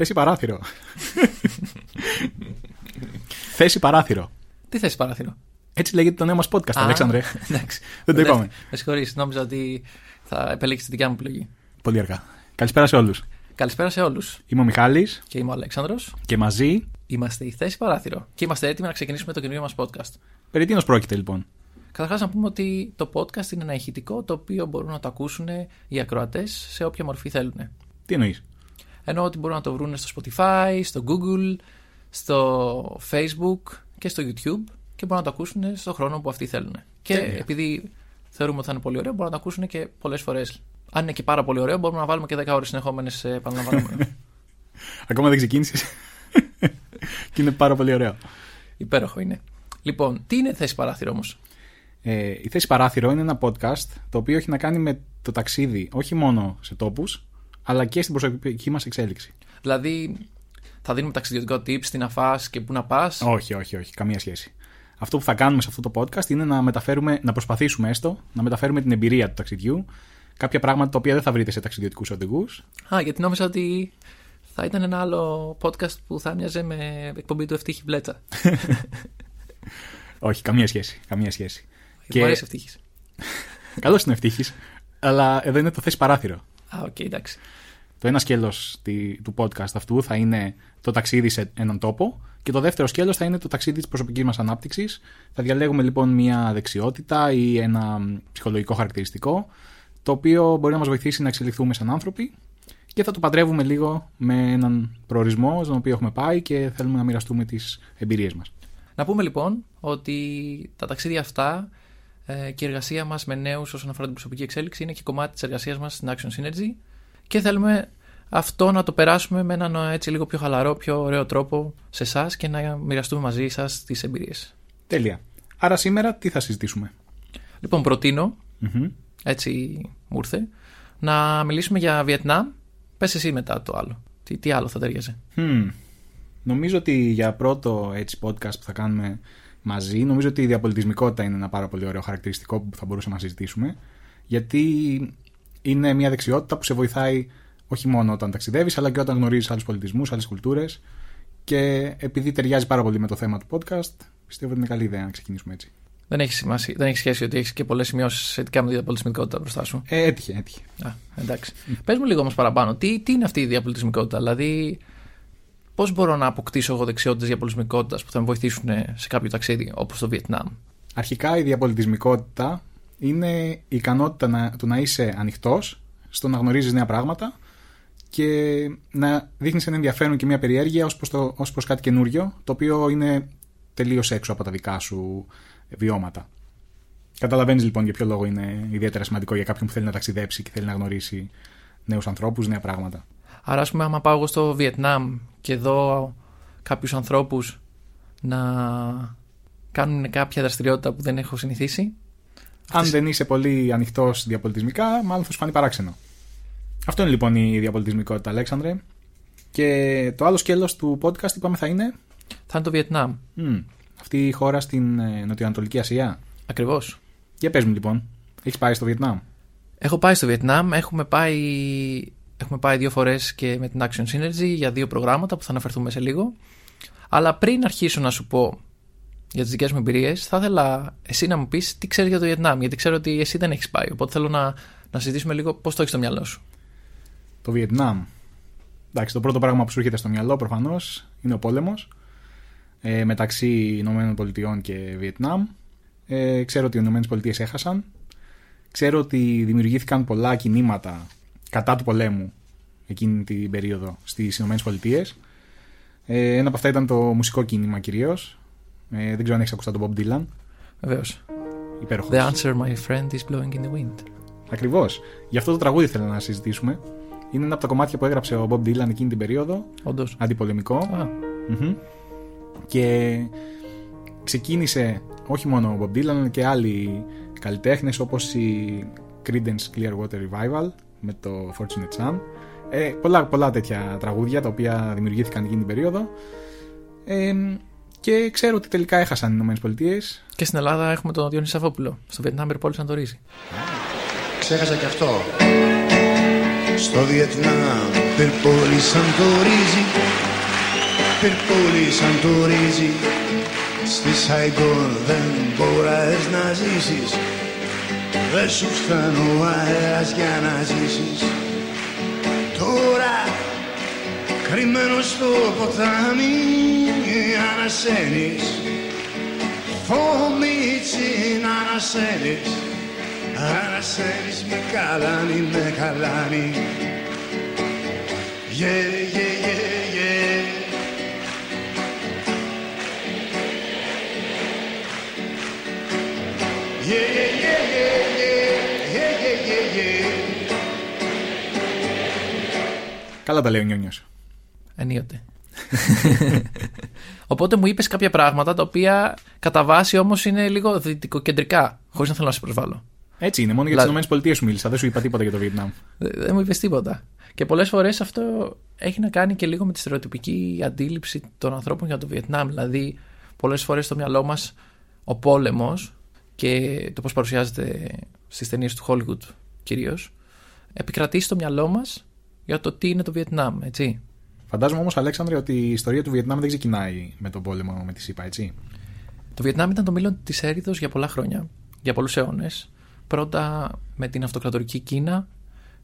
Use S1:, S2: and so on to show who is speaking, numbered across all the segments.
S1: Θέση παράθυρο. θέση παράθυρο.
S2: Τι θέση παράθυρο;
S1: Έτσι λέγεται το νέο μας podcast,
S2: Α,
S1: Αλέξανδρε.
S2: Εντάξει.
S1: Δεν το είπαμε.
S2: Με συγχωρείς, νόμιζα ότι θα επέλεξε τη δικιά μου επιλογή.
S1: Πολύ αργά. Καλησπέρα σε όλους.
S2: Καλησπέρα σε όλους.
S1: Είμαι ο Μιχάλης
S2: Και είμαι ο Αλέξανδρος.
S1: και μαζί.
S2: Είμαστε η θέση παράθυρο. Και είμαστε έτοιμοι να ξεκινήσουμε το καινούριο μας podcast.
S1: Περί τίνος πρόκειται λοιπόν;
S2: Καταρχάς, να πούμε ότι το podcast είναι ένα ηχητικό το οποίο μπορούν να το ακούσουν οι ακροατές σε όποια μορφή θέλουν.
S1: Τι εννοείς;
S2: Ενώ ότι μπορούν να το βρουν στο Spotify, στο Google, στο Facebook και στο YouTube και μπορούν να το ακούσουν στο χρόνο που αυτοί θέλουν. Και
S1: Τέλεια.
S2: επειδή θεωρούμε ότι θα είναι πολύ ωραίο, μπορούν να το ακούσουν και πολλές φορές. Αν είναι και πάρα πολύ ωραίο, μπορούμε να βάλουμε και 10 ώρες συνεχόμενες επαναλαμβανόμενο.
S1: Ακόμα δεν ξεκίνησες. και είναι πάρα πολύ ωραίο.
S2: Υπέροχο είναι. Λοιπόν, τι είναι θέση παράθυρο όμως;
S1: Ε, η θέση παράθυρο είναι ένα podcast το οποίο έχει να κάνει με το ταξίδι όχι μόνο σε τόπους, αλλά και στην προσωπική μας εξέλιξη.
S2: Δηλαδή, θα δίνουμε ταξιδιωτικό tips, τι να φας και πού να πας;
S1: Όχι, όχι, όχι. Καμία σχέση. Αυτό που θα κάνουμε σε αυτό το podcast είναι να μεταφέρουμε, να προσπαθήσουμε έστω να μεταφέρουμε την εμπειρία του ταξιδιού. Κάποια πράγματα τα οποία δεν θα βρείτε σε ταξιδιωτικούς οδηγούς.
S2: Α, γιατί νόμιζα ότι θα ήταν ένα άλλο podcast που θα μοιάζε με εκπομπή του Ευτύχη Μπλέτσα.
S1: Όχι, καμία σχέση. Καμία σχέση.
S2: Και... Μου αρέσει Ευτύχης.
S1: Καλό είναι ευτύχης, αλλά εδώ είναι το θέση παράθυρο.
S2: Α, οκ, εντάξει.
S1: Το ένα σκέλος του podcast αυτού θα είναι το ταξίδι σε έναν τόπο και το δεύτερο σκέλος θα είναι το ταξίδι της προσωπικής μας ανάπτυξης. Θα διαλέγουμε λοιπόν μια δεξιότητα ή ένα ψυχολογικό χαρακτηριστικό το οποίο μπορεί να μας βοηθήσει να εξελιχθούμε σαν άνθρωποι και θα το παντρεύουμε λίγο με έναν προορισμό στον οποίο έχουμε πάει και θέλουμε να μοιραστούμε τις εμπειρίες μας.
S2: Να πούμε λοιπόν ότι τα ταξίδια αυτά ε, και η εργασία μας με νέους όσον αφορά την προσωπική εξέλιξη είναι και κομμάτι της εργασίας μας στην Action Synergy και θέλουμε αυτό να το περάσουμε με έναν έτσι λίγο πιο χαλαρό, πιο ωραίο τρόπο σε εσάς και να μοιραστούμε μαζί σας τις εμπειρίες.
S1: Τέλεια. Άρα σήμερα τι θα συζητήσουμε;
S2: Λοιπόν, προτείνω, mm-hmm. έτσι μου ήρθε, να μιλήσουμε για Βιετνάμ. Πες εσύ μετά το άλλο. Τι, τι άλλο θα ταιριάζει;
S1: Hmm. Νομίζω ότι για πρώτο έτσι podcast που θα κάνουμε μαζί, νομίζω ότι η διαπολιτισμικότητα είναι ένα πάρα πολύ ωραίο χαρακτηριστικό που θα μπορούσαμε να συζητήσουμε. Γιατί είναι μια δεξιότητα που σε βοηθάει όχι μόνο όταν ταξιδεύεις, αλλά και όταν γνωρίζεις άλλους πολιτισμούς, άλλες κουλτούρες. Και επειδή ταιριάζει πάρα πολύ με το θέμα του podcast, πιστεύω ότι είναι καλή ιδέα να ξεκινήσουμε έτσι.
S2: Δεν έχει, σημασία, δεν έχει σχέση ότι έχεις και πολλές σημειώσεις σχετικά με τη διαπολιτισμικότητα μπροστά σου.
S1: Ε, έτυχε, έτυχε.
S2: Α, εντάξει. Mm. Πες μου λίγο όμως παραπάνω, τι, τι είναι αυτή η διαπολιτισμικότητα, δηλαδή πώς μπορώ να αποκτήσω εγώ δεξιότητες διαπολιτισμικότητας που θα με βοηθήσουν σε κάποιο ταξίδι όπως το Βιετνάμ;
S1: Αρχικά η διαπολιτισμικότητα είναι η ικανότητα να, του να είσαι ανοιχτός στο να γνωρίζεις νέα πράγματα και να δείχνεις ένα ενδιαφέρον και μια περιέργεια ως προς προς κάτι καινούριο, το οποίο είναι τελείως έξω από τα δικά σου βιώματα. Καταλαβαίνεις λοιπόν για ποιο λόγο είναι ιδιαίτερα σημαντικό για κάποιον που θέλει να ταξιδέψει και θέλει να γνωρίσει νέους ανθρώπους, νέα πράγματα.
S2: Άρα, ας πούμε, άμα πάω εγώ στο Βιετνάμ και δω κάποιους ανθρώπους να κάνουν κάποια δραστηριότητα που δεν έχω συνηθίσει.
S1: Αν δεν είσαι πολύ ανοιχτός διαπολιτισμικά, μάλλον θα σου φανεί παράξενο. Αυτό είναι λοιπόν η διαπολιτισμικότητα, Αλέξανδρε. Και το άλλο σκέλος του podcast, είπαμε, θα είναι;
S2: Θα είναι το Βιετνάμ.
S1: Mm. Αυτή η χώρα στην ε, Νοτιοανατολική Ασία.
S2: Ακριβώς.
S1: Για πες μου λοιπόν, έχεις πάει στο Βιετνάμ;
S2: Έχω πάει στο Βιετνάμ. Έχουμε πάει, έχουμε πάει δύο φορές και με την Action Synergy για δύο προγράμματα που θα αναφερθούμε σε λίγο. Αλλά πριν αρχίσω να σου πω για τις δικές μου εμπειρίες, θα ήθελα εσύ να μου πεις τι ξέρεις για το Βιετνάμ. Γιατί ξέρω ότι εσύ δεν έχεις πάει. Οπότε θέλω να, να συζητήσουμε λίγο πώς το έχεις στο μυαλό σου.
S1: Το Βιετνάμ. Εντάξει, το πρώτο πράγμα που σου έρχεται στο μυαλό προφανώς είναι ο πόλεμος ε, μεταξύ Ηνωμένων Πολιτειών και Βιετνάμ. Ε, ξέρω ότι οι Ηνωμένες Πολιτείες έχασαν. Ξέρω ότι δημιουργήθηκαν πολλά κινήματα κατά του πολέμου εκείνη την περίοδο στις Ηνωμένες Πολιτείες. Ε, ένα από αυτά ήταν το μουσικό κίνημα κυρίως. Ε, δεν ξέρω αν έχεις ακουστά τον Bob Dylan.
S2: Βεβαίως.
S1: Υπέροχος.
S2: The answer, my friend, is blowing in the wind.
S1: Ακριβώς. Γι' αυτό το τραγούδι θέλω να συζητήσουμε. Είναι ένα από τα κομμάτια που έγραψε ο Bob Dylan εκείνη την περίοδο.
S2: Όντως.
S1: Αντιπολεμικό.
S2: Α.
S1: Mm-hmm. Και ξεκίνησε όχι μόνο ο Bob Dylan αλλά και άλλοι καλλιτέχνες όπως η Creedence Clearwater Revival με το Fortunate Son ε, πολλά, πολλά τέτοια τραγούδια τα οποία δημιουργήθηκαν εκείνη την περίοδο ε, και ξέρω ότι τελικά έχασαν οι Ηνωμένες Πολιτείες
S2: Και στην Ελλάδα έχουμε τον Διονύση Σαφόπουλο. Στο Βιετνάμ περιπόλησαν το ρύζι.
S3: Ξέχασα και αυτό. Στο Βιετνάμ per poli santorisi, per poli santorisi, στη Σαϊγκόν δεν μπορείς να ζήσεις Δεν σου φτάνει ο αέρας για να ζήσεις. Τώρα κρυμμένος στο ποτάμι ανασένεις. Φωμίτσι να ανασένεις. Ανασένεις με καλάνι, με καλάνι Yeah, yeah, yeah,
S1: Καλά τα λέει ο Νιόνιος.
S2: Ενίοτε. Οπότε μου είπες κάποια πράγματα τα οποία κατά βάση όμως είναι λίγο δυτικοκεντρικά, χωρίς να θέλω να σε προσβάλλω.
S1: Έτσι είναι, μόνο για τις
S2: Δηλαδή-
S1: ΗΠΑ σου μίλησα. Δεν σου είπα τίποτα για το Βιετνάμ.
S2: Δεν δεν μου είπες τίποτα. Και πολλές φορές αυτό έχει να κάνει και λίγο με τη στερεοτυπική αντίληψη των ανθρώπων για το Βιετνάμ. Δηλαδή, πολλές φορές στο μυαλό μας ο πόλεμος και το πώς παρουσιάζεται στις ταινίες του Hollywood κυρίως επικρατεί στο μυαλό μας για το τι είναι το Βιετνάμ, έτσι.
S1: Φαντάζομαι όμως, Αλέξανδρε, ότι η ιστορία του Βιετνάμ δεν ξεκινάει με τον πόλεμο με τη ΣΥΠΑ, έτσι.
S2: Το Βιετνάμ ήταν το μήλον της έρηδος για πολλά χρόνια, για πολλούς αιώνες. Πρώτα με την αυτοκρατορική Κίνα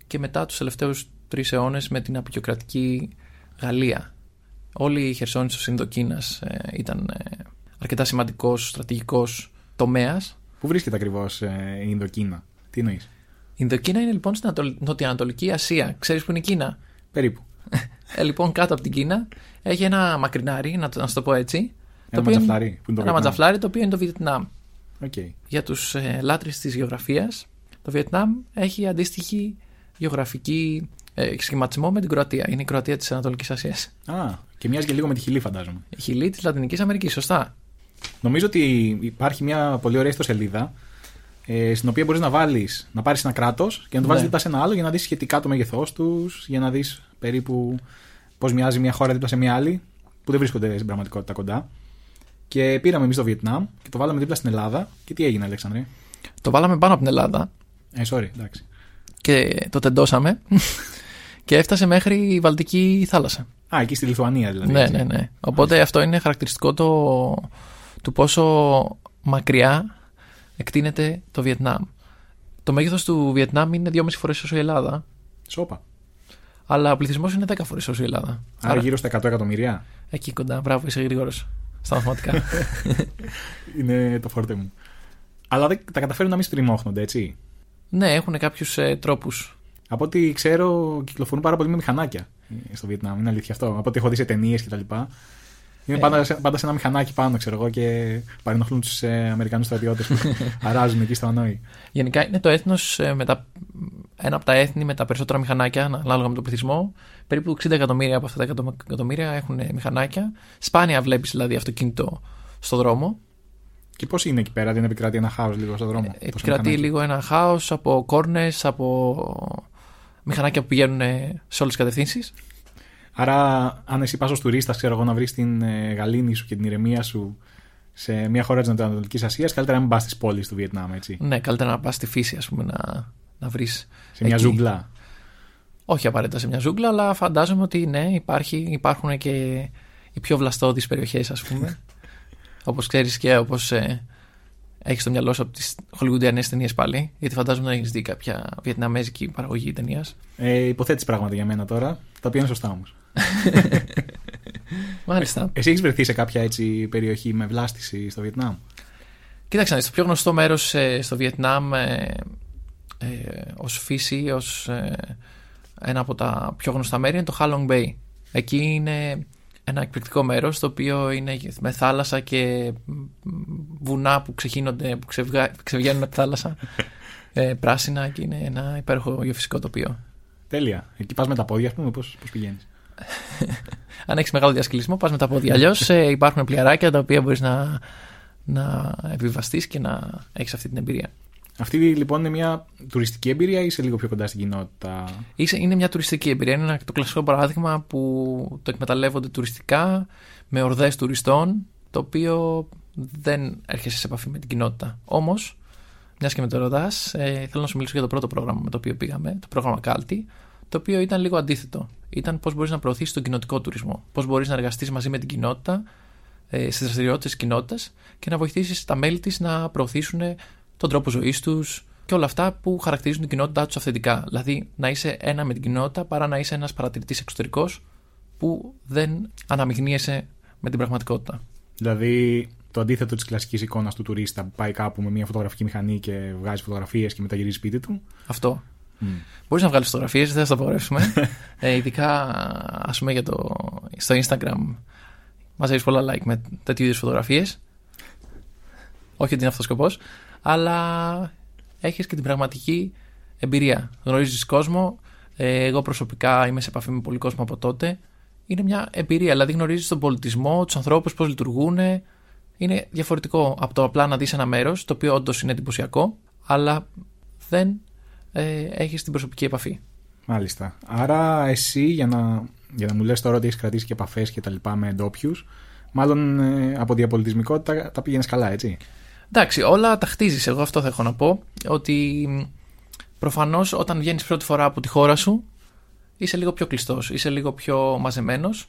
S2: και μετά τους τελευταίους τρεις αιώνες με την απεικιοκρατική Γαλλία. Όλη η χερσόνησος Ινδοκίνας ήταν ε, αρκετά σημαντικός στρατηγικός τομέας.
S1: Πού βρίσκεται ακριβώς η Ινδοκίνα, τι εννοείς;
S2: Η Ινδοκίνα είναι λοιπόν στην Ανατολ- Νοτιοανατολική Ασία. Ξέρεις που είναι η Κίνα;
S1: Περίπου.
S2: Ε, λοιπόν, κάτω από την Κίνα έχει ένα μακρινάρι, να, το- να σου το πω έτσι.
S1: Ένα
S2: το οποίο είναι-
S1: ματζαφλάρι, που είναι το
S2: ένα
S1: Βιετνάμ.
S2: ματζαφλάρι το οποίο είναι το Βιετνάμ.
S1: Οκ.
S2: Για τους ε, λάτρεις της γεωγραφίας, το Βιετνάμ έχει αντίστοιχη γεωγραφική ε, σχηματισμό με την Κροατία. Είναι η Κροατία της Ανατολικής Ασίας.
S1: Α, και μοιάζει και λίγο με τη Χιλή, φαντάζομαι.
S2: Η Χιλή της Λατινικής Αμερικής, σωστά.
S1: Νομίζω ότι υπάρχει μια πολύ ωραία ιστοσελίδα ε, στην οποία μπορείς να βάλεις, να πάρεις ένα κράτος και να το βάλεις
S2: Ναι.
S1: δίπλα σε ένα άλλο για να δεις σχετικά το μέγεθός τους, για να δεις περίπου πώς μοιάζει μια χώρα δίπλα σε μια άλλη, που δεν βρίσκονται στην πραγματικότητα κοντά. Και πήραμε εμείς το Βιετνάμ και το βάλαμε δίπλα στην Ελλάδα. Και τι έγινε, Αλέξανδρε;
S2: Το βάλαμε πάνω από την Ελλάδα
S1: Ε, sorry, εντάξει.
S2: και το τεντώσαμε και έφτασε μέχρι η Βαλτική θάλασσα.
S1: Α, εκεί στη Λιθουανία δηλαδή.
S2: ναι,
S1: έτσι.
S2: ναι, ναι. Οπότε αυτό είναι χαρακτηριστικό το, του πόσο μακριά εκτείνεται το Βιετνάμ. Το μέγεθος του Βιετνάμ είναι 2,5 φορές όσο η Ελλάδα,
S1: Σόπα.
S2: αλλά ο πληθυσμός είναι 10 φορές όσο η Ελλάδα.
S1: Άρα, γύρω στα 100 εκατομμύρια.
S2: Εκεί κοντά, μπράβο, είσαι γρήγορος στα μαθηματικά.
S1: Είναι το φόρτε μου. Αλλά δεν, τα καταφέρουν να μην στριμώχνονται, έτσι.
S2: ναι, έχουν κάποιους ε, τρόπους.
S1: Από ό,τι ξέρω, κυκλοφορούν πάρα πολύ με μηχανάκια ε, στο Βιετνάμ. Είναι αλήθεια αυτό. Από ό,τι έχω δει σε ταινίες κτλ. Είναι
S2: Ε.
S1: πάντα, σε- πάντα σε ένα μηχανάκι πάνω, ξέρω εγώ, και παρενοχλούν τους ε, Αμερικανούς στρατιώτες που αράζουν εκεί στο Ανόη.
S2: Γενικά είναι το έθνος με τα... ένα από τα έθνη με τα περισσότερα μηχανάκια, ανάλογα με τον πληθυσμό. Περίπου 60 εκατομμύρια από αυτά τα 100 εκατομμύρια έχουν ε, μηχανάκια. Σπάνια βλέπεις δηλαδή αυτοκίνητο στο δρόμο.
S1: Και πώς είναι εκεί πέρα, δεν επικρατεί ένα χάος λίγο στον δρόμο.
S2: Ε,
S1: τόσο
S2: Επικρατεί
S1: μηχανάκι;
S2: λίγο ένα χάος από κόρνες, από μηχανάκια που πηγαίνουν ε, σε όλες τις κατευθύνσεις.
S1: Άρα, αν εσύ πας ως τουρίστας, ξέρω εγώ, να βρεις την ε, γαλήνη σου και την ηρεμία σου σε μια χώρα της Νοτιοανατολικής Ασίας, καλύτερα να μην πας στις πόλεις του Βιετνάμ, έτσι.
S2: Ναι, καλύτερα να πας στη φύση, ας πούμε, να, να βρεις.
S1: Σε μια
S2: Εκεί.
S1: ζούγκλα.
S2: Όχι απαραίτητα σε μια ζούγκλα, αλλά φαντάζομαι ότι ναι, υπάρχει, υπάρχουν και οι πιο βλαστώδεις περιοχές, ας πούμε. όπως ξέρεις και όπως ε, έχεις στο μυαλό σου από τις χολιγουντιανές ταινίες πάλι, γιατί φαντάζομαι να έχεις δει κάποια βιετναμέζικη παραγωγή ταινίας.
S1: Ε, Υποθέτεις πράγματα για μένα τώρα, τα οποία είναι σωστά όμως.
S2: Μάλιστα.
S1: Εσύ έχεις βρεθεί σε κάποια έτσι περιοχή με βλάστηση στο Βιετνάμ;
S2: Κοίταξε, να δεις, το πιο γνωστό μέρος ε, στο Βιετνάμ ε, ε, ως φύση, ως ε, ένα από τα πιο γνωστά μέρη είναι το Halong Bay. Εκεί είναι ένα εκπληκτικό μέρος το οποίο είναι με θάλασσα και βουνά που ξεχύνονται, που ξεβγα... ξεβγαίνουν από τη θάλασσα ε, πράσινα και είναι ένα υπέροχο γεωφυσικό τοπίο.
S1: Τέλεια. Εκεί πας με τα πόδια, ας πούμε, πώς πηγαίνεις;
S2: Αν έχεις μεγάλο διασκελισμό, πας με τα πόδια. Αλλιώς ε, υπάρχουν πλιαράκια τα οποία μπορείς να, να επιβαστείς και να έχεις αυτή την εμπειρία.
S1: Αυτή λοιπόν είναι μια τουριστική εμπειρία ή είσαι λίγο πιο κοντά στην κοινότητα;
S2: Είσαι- Είναι μια τουριστική εμπειρία. Είναι ένα, το κλασικό παράδειγμα που το εκμεταλλεύονται τουριστικά με ορδές τουριστών, το οποίο δεν έρχεσαι σε επαφή με την κοινότητα. Όμως, μιας και με το ρωτάς, ε, θέλω να σου μιλήσω για το πρώτο πρόγραμμα με το οποίο πήγαμε, το πρόγραμμα Κάλτη, το οποίο ήταν λίγο αντίθετο. Ήταν πώς μπορείς να προωθήσεις τον κοινοτικό τουρισμό. Πώς μπορείς να εργαστείς μαζί με την κοινότητα, ε, στις δραστηριότητες της κοινότητας και να βοηθήσεις τα μέλη της να προωθήσουν τον τρόπο ζωής τους και όλα αυτά που χαρακτηρίζουν την κοινότητά τους αυθεντικά. Δηλαδή να είσαι ένα με την κοινότητα παρά να είσαι ένας παρατηρητής εξωτερικός που δεν αναμειγνύεσαι με την πραγματικότητα.
S1: Δηλαδή το αντίθετο της κλασικής εικόνας του τουρίστα που πάει κάπου με μια φωτογραφική μηχανή και βγάζει φωτογραφίες και μετά γυρίζει σπίτι του.
S2: Αυτό. Μπορείς να βγάλεις φωτογραφίες, δεν θα το απαγορεύσουμε. ε, ειδικά, ας πούμε, για το, στο Instagram μαζεύεις πολλά like με τέτοιου είδους φωτογραφίες. Όχι ότι είναι αυτός ο σκοπός, αλλά έχεις και την πραγματική εμπειρία. Γνωρίζεις κόσμο. Ε, εγώ προσωπικά είμαι σε επαφή με πολύ κόσμο από τότε. Είναι μια εμπειρία, δηλαδή γνωρίζεις τον πολιτισμό, τους ανθρώπους, πώς λειτουργούν. Είναι διαφορετικό από το απλά να δεις ένα μέρος, το οποίο όντως είναι εντυπωσιακό, αλλά δεν ε, έχεις την προσωπική επαφή.
S1: Μάλιστα. Άρα εσύ για να, για να μου λες τώρα ότι έχεις κρατήσει και επαφές και τα λοιπά με ντόπιους, μάλλον ε, από διαπολιτισμικότητα τα, τα πήγαινες καλά, έτσι;
S2: Εντάξει, όλα τα χτίζεις. Εγώ αυτό θα έχω να πω. Ότι προφανώς όταν βγαίνεις πρώτη φορά από τη χώρα σου, είσαι λίγο πιο κλειστός, είσαι λίγο πιο μαζεμένος.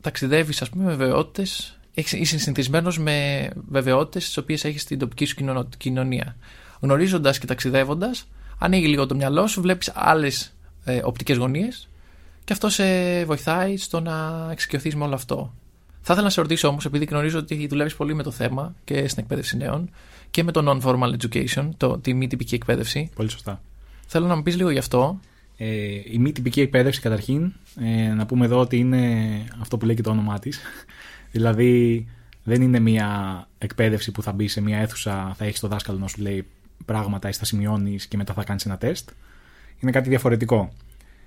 S2: Ταξιδεύεις, ας πούμε, με βεβαιότητες. Είσαι συνηθισμένος με βεβαιότητες τις οποίες έχεις στην τοπική σου κοινωνο- κοινωνία. Γνωρίζοντας και ταξιδεύοντας, ανοίγει λίγο το μυαλό σου, βλέπεις άλλες ε, οπτικές γωνίες και αυτό σε βοηθάει στο να εξοικειωθείς με όλο αυτό. Θα ήθελα να σε ρωτήσω όμως, επειδή γνωρίζω ότι δουλεύεις πολύ με το θέμα και στην εκπαίδευση νέων και με το non-formal education, το, τη μη τυπική εκπαίδευση.
S1: Πολύ σωστά.
S2: Θέλω να μου πεις λίγο γι' αυτό.
S1: Ε, η μη τυπική εκπαίδευση καταρχήν, ε, να πούμε εδώ ότι είναι αυτό που λέει και το όνομά της. δηλαδή δεν είναι μια εκπαίδευση που θα μπει σε μια αίθουσα, θα έχεις το δάσκαλο να σου λέει πράγματα ή θα σημειώνεις και μετά θα κάνεις ένα τεστ. Είναι κάτι διαφορετικό.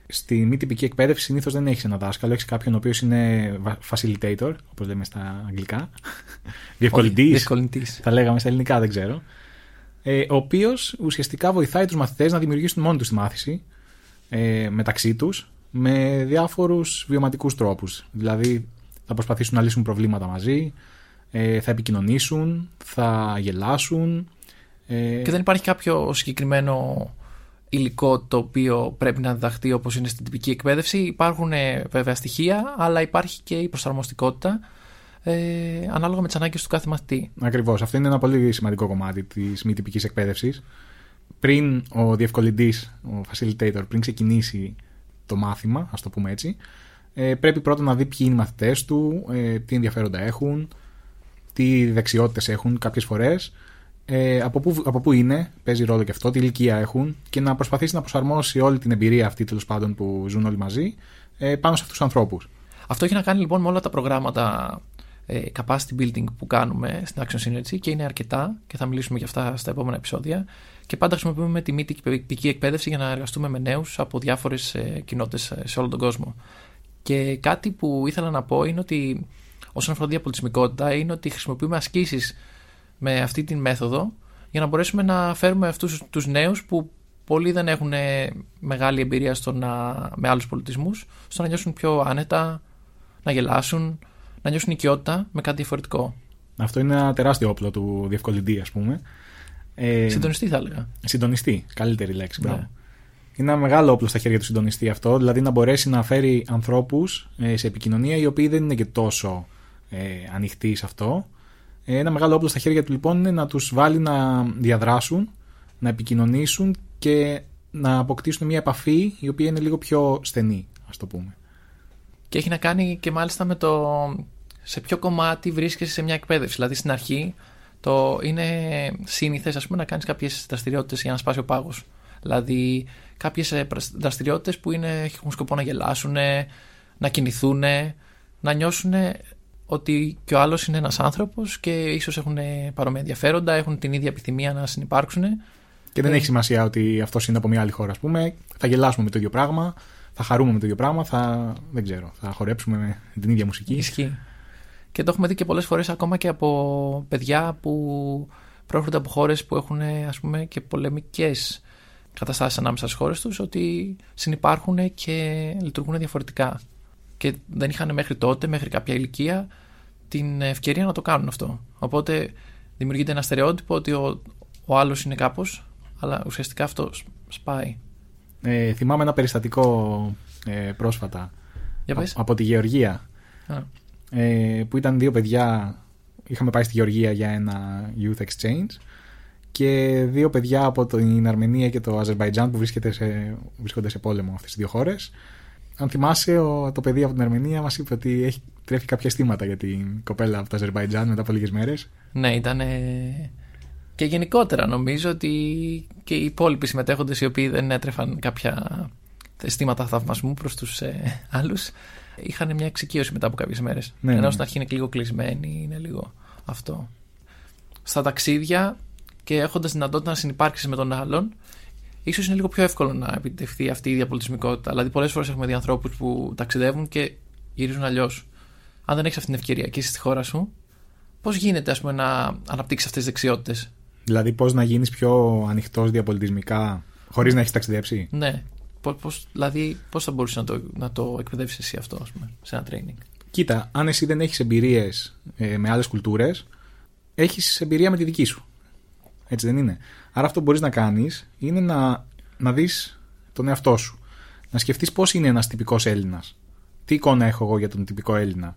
S1: Στη μη τυπική εκπαίδευση συνήθως δεν έχεις ένα δάσκαλο, έχεις κάποιον ο οποίος είναι va- facilitator, όπως λέμε στα αγγλικά. Διευκολυντής.
S2: Διευκολυντής.
S1: Θα λέγαμε στα ελληνικά, δεν ξέρω. Ε, ο οποίος ουσιαστικά βοηθάει τους μαθητές να δημιουργήσουν μόνοι τους τη μάθηση ε, μεταξύ τους με διάφορους βιωματικούς τρόπους. Δηλαδή θα προσπαθήσουν να λύσουν προβλήματα μαζί, ε, θα επικοινωνήσουν, θα γελάσουν. Ε,
S2: Και δεν υπάρχει κάποιο συγκεκριμένο υλικό το οποίο πρέπει να διδαχθεί όπως είναι στην τυπική εκπαίδευση. Υπάρχουν ε, βέβαια στοιχεία, αλλά υπάρχει και η προσαρμοστικότητα ε, ανάλογα με τις ανάγκες του κάθε μαθητή.
S1: Ακριβώς. Αυτό είναι ένα πολύ σημαντικό κομμάτι της μη τυπικής εκπαίδευσης. Πριν ο διευκολυντής, ο facilitator, πριν ξεκινήσει το μάθημα, ας το πούμε έτσι, ε, πρέπει πρώτα να δει ποιοι είναι οι μαθητές του, ε, τι ενδιαφέροντα έχουν, τι δεξιότητες έχουν κάποιες φορές, ε, από, πού, από πού είναι, παίζει ρόλο και αυτό, τι ηλικία έχουν και να προσπαθήσει να προσαρμόσει όλη την εμπειρία αυτή τέλος πάντων που ζουν όλοι μαζί ε, πάνω σε αυτούς τους ανθρώπους.
S2: Αυτό έχει να κάνει λοιπόν με όλα τα προγράμματα ε, capacity building που κάνουμε στην Action Synergy και είναι αρκετά και θα μιλήσουμε για αυτά στα επόμενα επεισόδια. Και πάντα χρησιμοποιούμε τη μη τυπική εκπαίδευση για να εργαστούμε με νέους από διάφορες ε, κοινότητες σε όλο τον κόσμο. Και κάτι που ήθελα να πω είναι ότι όσον αφορά τη διαπολιτισμικότητα είναι ότι χρησιμοποιούμε ασκήσεις με αυτή τη μέθοδο για να μπορέσουμε να φέρουμε αυτούς τους νέους που πολλοί δεν έχουν ε, μεγάλη εμπειρία στο να, με άλλους πολιτισμούς, στο να νιώσουν πιο άνετα, να γελάσουν, να νιώσουν οικειότητα με κάτι διαφορετικό.
S1: Αυτό είναι ένα τεράστιο όπλο του διευκολυντή, ας πούμε. Ε,
S2: Συντονιστή θα έλεγα.
S1: Συντονιστή, καλύτερη λέξη.
S2: Ναι.
S1: Μπράβο. Είναι ένα μεγάλο όπλο στα χέρια του συντονιστή αυτό, δηλαδή να μπορέσει να φέρει ανθρώπους σε επικοινωνία οι οποίοι δεν είναι και τόσο ε, ανοιχτοί σε αυτό. Ε, ένα μεγάλο όπλο στα χέρια του λοιπόν είναι να τους βάλει να διαδράσουν, να επικοινωνήσουν και να αποκτήσουν μια επαφή η οποία είναι λίγο πιο στενή, ας το πούμε.
S2: Και έχει να κάνει και μάλιστα με το σε ποιο κομμάτι βρίσκεσαι σε μια εκπαίδευση. Δηλαδή στην αρχή το είναι σύνηθες να κάνεις κάποιες δραστηριότητες για να σπάσει ο πάγος. Δηλαδή κάποιες δραστηριότητες που είναι, έχουν σκοπό να γελάσουν, να κινηθούν, να νιώσουν ότι και ο άλλος είναι ένας άνθρωπος και ίσως έχουν παρόμοια ενδιαφέροντα, έχουν την ίδια επιθυμία να συνεπάρξουν.
S1: Και δεν έχει σημασία ότι αυτός είναι από μια άλλη χώρα, ας πούμε. Θα γελάσουμε με το ίδιο πράγμα, θα χαρούμε με το ίδιο πράγμα, θα, δεν ξέρω, θα χορέψουμε με την ίδια μουσική.
S2: Ισχύει. Και το έχουμε δει και πολλές φορές ακόμα και από παιδιά που προέρχονται από χώρες που έχουν ας πούμε και πολεμικές καταστάσεις ανάμεσα στις χώρες τους, ότι συνεπάρχουν και λειτουργούν διαφορετικά. Και δεν είχαν μέχρι τότε, μέχρι κάποια ηλικία, την ευκαιρία να το κάνουν αυτό. Οπότε δημιουργείται ένα στερεότυπο ότι ο, ο άλλος είναι κάπως, αλλά ουσιαστικά αυτό σπάει.
S1: Ε, θυμάμαι ένα περιστατικό ε, πρόσφατα
S2: Για πες.
S1: Α- από τη Γεωργία
S2: Α,
S1: ε, που ήταν δύο παιδιά είχαμε πάει στη Γεωργία για ένα youth exchange και δύο παιδιά από την Αρμενία και το Αζερβαϊτζάν που βρίσκεται σε, βρίσκονται σε πόλεμο αυτές τις δύο χώρες αν θυμάσαι ο, το παιδί από την Αρμενία μας είπε ότι έχει τρέφει κάποια αισθήματα για την κοπέλα από το Αζερβαϊτζάν μετά από λίγες μέρες
S2: Ναι, ήταν. Και γενικότερα νομίζω ότι και οι υπόλοιποι συμμετέχοντες οι οποίοι δεν έτρεφαν κάποια αισθήματα θαυμασμού προς τους ε, άλλους είχαν μια εξοικείωση μετά από κάποιες μέρες.
S1: Ναι,
S2: Ενώ
S1: ναι.
S2: στην αρχή είναι και λίγο κλεισμένοι, είναι λίγο αυτό. Στα ταξίδια και έχοντας δυνατότητα να συνεπάρξεις με τον άλλον, ίσως είναι λίγο πιο εύκολο να επιτευχθεί αυτή η διαπολιτισμικότητα. Δηλαδή, πολλές φορές έχουμε δει ανθρώπους που ταξιδεύουν και γυρίζουν αλλιώς. Αν δεν έχεις αυτή την ευκαιρία και είσαι στη χώρα σου, πώς γίνεται ας πούμε, να αναπτύξεις αυτές τις δεξιότητες;
S1: δηλαδή πώς να γίνεις πιο ανοιχτός διαπολιτισμικά χωρίς να έχεις ταξιδέψει;
S2: Ναι. Πώς, πώς, δηλαδή, πώς θα μπορούσες να το, να το εκπαιδεύσεις εσύ αυτό, ας πούμε, σε ένα training;
S1: Κοίτα, αν εσύ δεν έχεις εμπειρίες ε, με άλλες κουλτούρες, έχεις εμπειρία με τη δική σου. Έτσι δεν είναι. Άρα αυτό που μπορείς να κάνεις είναι να, να δεις τον εαυτό σου. Να σκεφτείς πώς είναι ένας τυπικός Έλληνας. Τι εικόνα έχω εγώ για τον τυπικό Έλληνα.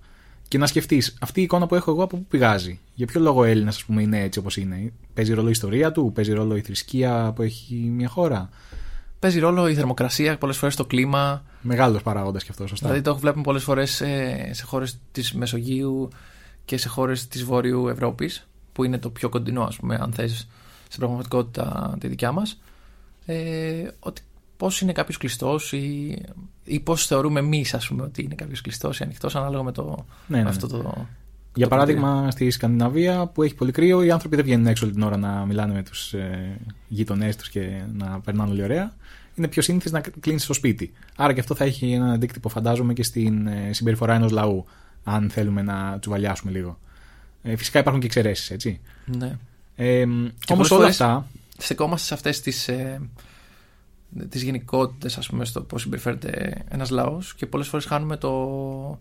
S1: Και να σκεφτείς αυτή η εικόνα που έχω εγώ από πού πηγάζει. Για ποιο λόγο ο Έλληνας ας πούμε είναι έτσι όπως είναι. Παίζει ρόλο η ιστορία του, παίζει ρόλο η θρησκεία που έχει μια χώρα.
S2: Παίζει ρόλο η θερμοκρασία, πολλές φορές το κλίμα.
S1: Μεγάλος παράγοντας και αυτός σωστά.
S2: Δηλαδή το βλέπουμε πολλές φορές σε χώρες της Μεσογείου και σε χώρες της Βόρειου Ευρώπης, που είναι το πιο κοντινό, ας πούμε, αν θες, στην πραγματικότητα τη δικιά μας. Ε, ότι πώς είναι κάποιος κλειστός ή, ή πώς θεωρούμε εμείς, ας πούμε, ότι είναι κάποιος κλειστός ή ανοιχτός, ανάλογα με, το,
S1: Ναι, ναι,
S2: με
S1: ναι.
S2: αυτό το.
S1: Για
S2: το
S1: παράδειγμα, στη Σκανδιναβία που έχει πολύ κρύο, οι άνθρωποι δεν βγαίνουν έξω όλη την ώρα να μιλάνε με τους ε, γείτονές τους και να περνάνε όλοι ωραία. Είναι πιο σύνηθε να κλείνεις στο σπίτι. Άρα και αυτό θα έχει έναν αντίκτυπο, φαντάζομαι, και στην ε, συμπεριφορά ενός λαού, αν θέλουμε να τσουβαλιάσουμε λίγο. Ε, φυσικά υπάρχουν και εξαιρέσεις, έτσι.
S2: Ναι.
S1: Ε, Όμως
S2: πολλές
S1: όλα
S2: φορές-
S1: αυτά.
S2: στεκόμαστε σε αυτές τις, ε, τις γενικότητες ας πούμε στο πώς συμπεριφέρεται ένας λαός και πολλές φορές χάνουμε το,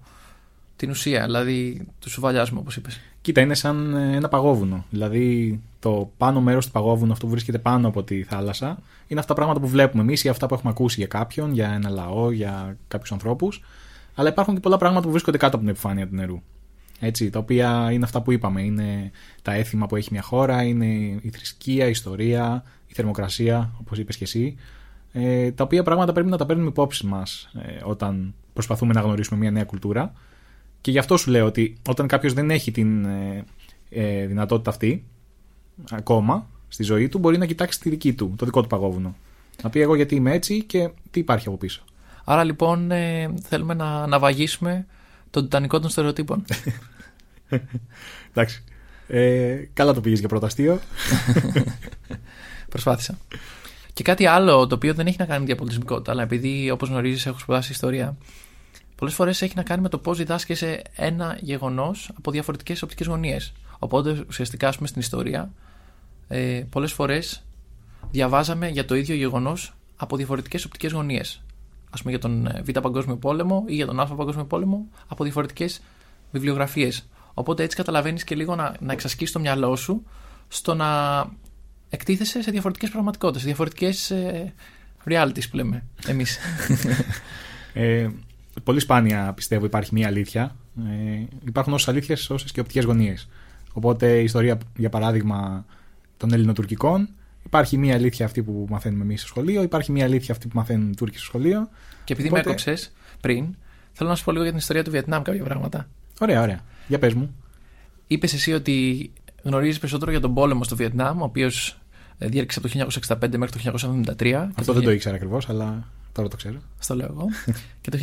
S2: την ουσία, δηλαδή τους σουβαλιάσουμε όπως είπες.
S1: Κοίτα, είναι σαν ε, ένα παγόβουνο. Δηλαδή, το πάνω μέρος του παγόβουνου, αυτό που βρίσκεται πάνω από τη θάλασσα, είναι αυτά τα πράγματα που βλέπουμε εμείς ή αυτά που έχουμε ακούσει για κάποιον, για ένα λαό, για κάποιους ανθρώπους. Αλλά υπάρχουν και πολλά πράγματα που βρίσκονται κάτω από την επιφάνεια του νερού. Έτσι, τα οποία είναι αυτά που είπαμε. Είναι τα έθιμα που έχει μια χώρα, είναι η θρησκεία, η ιστορία, η θερμοκρασία, όπως είπες και εσύ. Ε, τα οποία πράγματα πρέπει να τα παίρνουμε υπόψη μας ε, όταν προσπαθούμε να γνωρίσουμε μια νέα κουλτούρα. Και γι' αυτό σου λέω ότι όταν κάποιος δεν έχει την ε, ε, δυνατότητα αυτή ακόμα στη ζωή του, μπορεί να κοιτάξει τη δική του, το δικό του παγόβουνο. Να πει εγώ γιατί είμαι έτσι και τι υπάρχει από πίσω.
S2: Άρα λοιπόν ε, θέλουμε να, να βαγίσουμε τον τιτανικό των στερεοτύπων.
S1: Εντάξει. Ε, καλά το πήγες για πρώτο αστείο.
S2: Προσπάθησα. Και κάτι άλλο το οποίο δεν έχει να κάνει με διαπολιτισμικότητα, αλλά επειδή όπως γνωρίζεις έχω σπουδάσει ιστορία, πολλές φορές έχει να κάνει με το πώς διδάσκεσαι ένα γεγονός από διαφορετικές οπτικές γωνίες. Οπότε ουσιαστικά, ας πούμε, στην ιστορία, ε, πολλές φορές διαβάζαμε για το ίδιο γεγονός από διαφορετικές οπτικές γωνίες. Α πούμε για τον ε, Β' Παγκόσμιο Πόλεμο ή για τον Α' Παγκόσμιο Πόλεμο από διαφορετικές βιβλιογραφίες. Οπότε έτσι καταλαβαίνεις και λίγο να, να εξασκήσει το μυαλό σου στο να εκτίθεσαι σε διαφορετικές πραγματικότητες, σε διαφορετικές ε, realities που λέμε εμείς.
S1: Ε, πολύ σπάνια πιστεύω υπάρχει μία αλήθεια. Ε, υπάρχουν όσες αλήθειες όσες και οπτικές γωνίες. Οπότε η ιστορία, για παράδειγμα, των Ελληνοτουρκικών, υπάρχει μία αλήθεια αυτή που μαθαίνουμε εμείς στο σχολείο, υπάρχει μία αλήθεια αυτή που μαθαίνουν οι Τούρκοι στο σχολείο.
S2: και επειδή
S1: Οπότε-
S2: με έκοψες πριν, θέλω να σου πω λίγο για την ιστορία του Βιετνάμ κάποια πράγματα.
S1: Ωραία, ωραία. Για πες μου.
S2: Είπες εσύ ότι γνωρίζεις περισσότερο για τον πόλεμο στο Βιετνάμ, ο οποίος διέρχεται από το 1965 μέχρι το 1973.
S1: Αυτό δεν το ήξερα ακριβώς, αλλά τώρα το ξέρω.
S2: Στο λέω εγώ. και το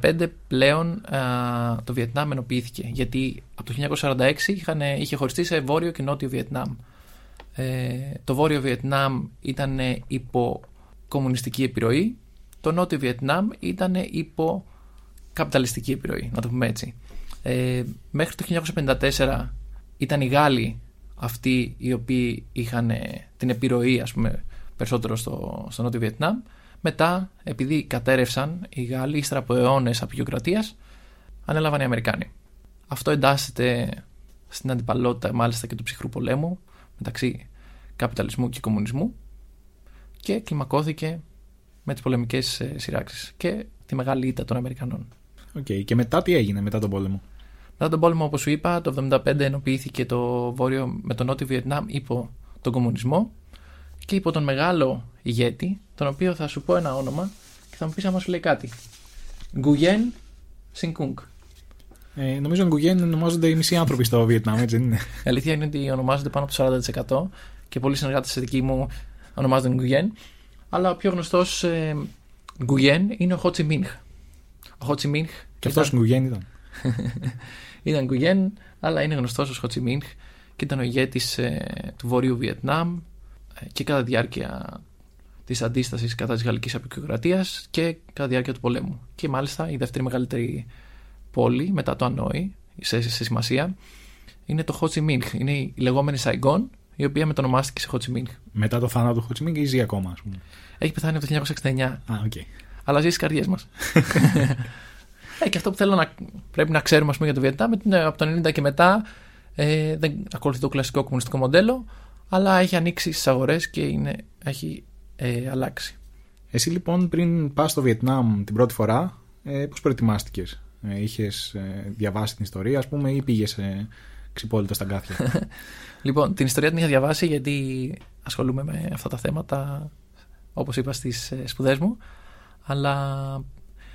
S2: 1975 πλέον α, το Βιετνάμ ενοποιήθηκε. Γιατί από το 1946 είχαν, είχε χωριστεί σε βόρειο και νότιο Βιετνάμ. Ε, το βόρειο Βιετνάμ ήταν υπό κομμουνιστική επιρροή. Το νότιο Βιετνάμ ήταν υπό καπιταλιστική επιρροή, να το πούμε έτσι. Ε, μέχρι το 1954 ήταν οι Γάλλοι αυτοί οι οποίοι είχαν ε, την επιρροή ας πούμε περισσότερο στο, στο Νότιο Βιετνάμ μετά επειδή κατέρευσαν οι Γάλλοι ύστερα από αιώνες απεικιοκρατίας ανέλαβαν οι Αμερικάνοι αυτό εντάσσεται στην αντιπαλότητα μάλιστα και του ψυχρού πολέμου μεταξύ καπιταλισμού και κομμουνισμού και κλιμακώθηκε με τις πολεμικές ε, συρράξεις και τη μεγάλη ήττα των Αμερικανών.
S1: Οκ. Και μετά τι έγινε, μετά τον πόλεμο;
S2: Μετά τον πόλεμο, όπως σου είπα, το 1975 ενοποιήθηκε το βόρειο με τον νότιο Βιετνάμ υπό τον κομμουνισμό και υπό τον μεγάλο ηγέτη, τον οποίο θα σου πω ένα όνομα και θα μου πεις άμα σου λέει κάτι. Γκουγέν Σινκούγκ.
S1: Ε, νομίζω ότι Γκουγέν ονομάζονται οι μισοί άνθρωποι στο Βιετνάμ, έτσι δεν είναι;
S2: Η αλήθεια είναι ότι ονομάζονται πάνω από το 40% και πολλοί συνεργάτες σε δική μου ονομάζονται Γκουγέν. Αλλά ο πιο γνωστός ε, Γκουγέν είναι ο Χότσι Μίνχ. Ο Χότσι Μίνχ
S1: Και αυτός Γκουγέν ήταν.
S2: ήταν Γκουγέν, αλλά είναι γνωστός ως Χότσι Μίνχ και ήταν ο ηγέτης του Βορείου Βιετνάμ ε, και κατά τη διάρκεια της αντίστασης κατά της Γαλλικής Αποικιοκρατίας και κατά τη διάρκεια του πολέμου. Και μάλιστα η δεύτερη μεγαλύτερη πόλη μετά το Ανόι σε, σε σημασία είναι το Χο Τσι Μινχ. Είναι η λεγόμενη Σαϊγκόν, η οποία μετονομάστηκε σε Χο Τσι Μινχ.
S1: Μετά το θάνατο του Χο Τσι Μινχ ή ζει ακόμα, ας πούμε.
S2: Έχει πεθάνει από το 1969,
S1: Α, οκ.
S2: αλλά ζει στις καρδιές μας. ε, και αυτό που θέλω να πρέπει να ξέρουμε ας πούμε, για το Βιετνάμ είναι ότι από το 90 και μετά ε, δεν ακολουθεί το κλασικό κομμουνιστικό μοντέλο, αλλά έχει ανοίξει στις αγορές και είναι, έχει ε, αλλάξει.
S1: Εσύ λοιπόν πριν πας στο Βιετνάμ την πρώτη φορά, ε, πώς προετοιμάστηκες; Ε, είχες ε, διαβάσει την ιστορία ας πούμε ή πήγες ε, ξυπόλυτα στα γκάθια.
S2: Λοιπόν, την ιστορία την είχα διαβάσει γιατί ασχολούμαι με αυτά τα θέματα, όπως είπα στις ε, σπουδές μου, αλλά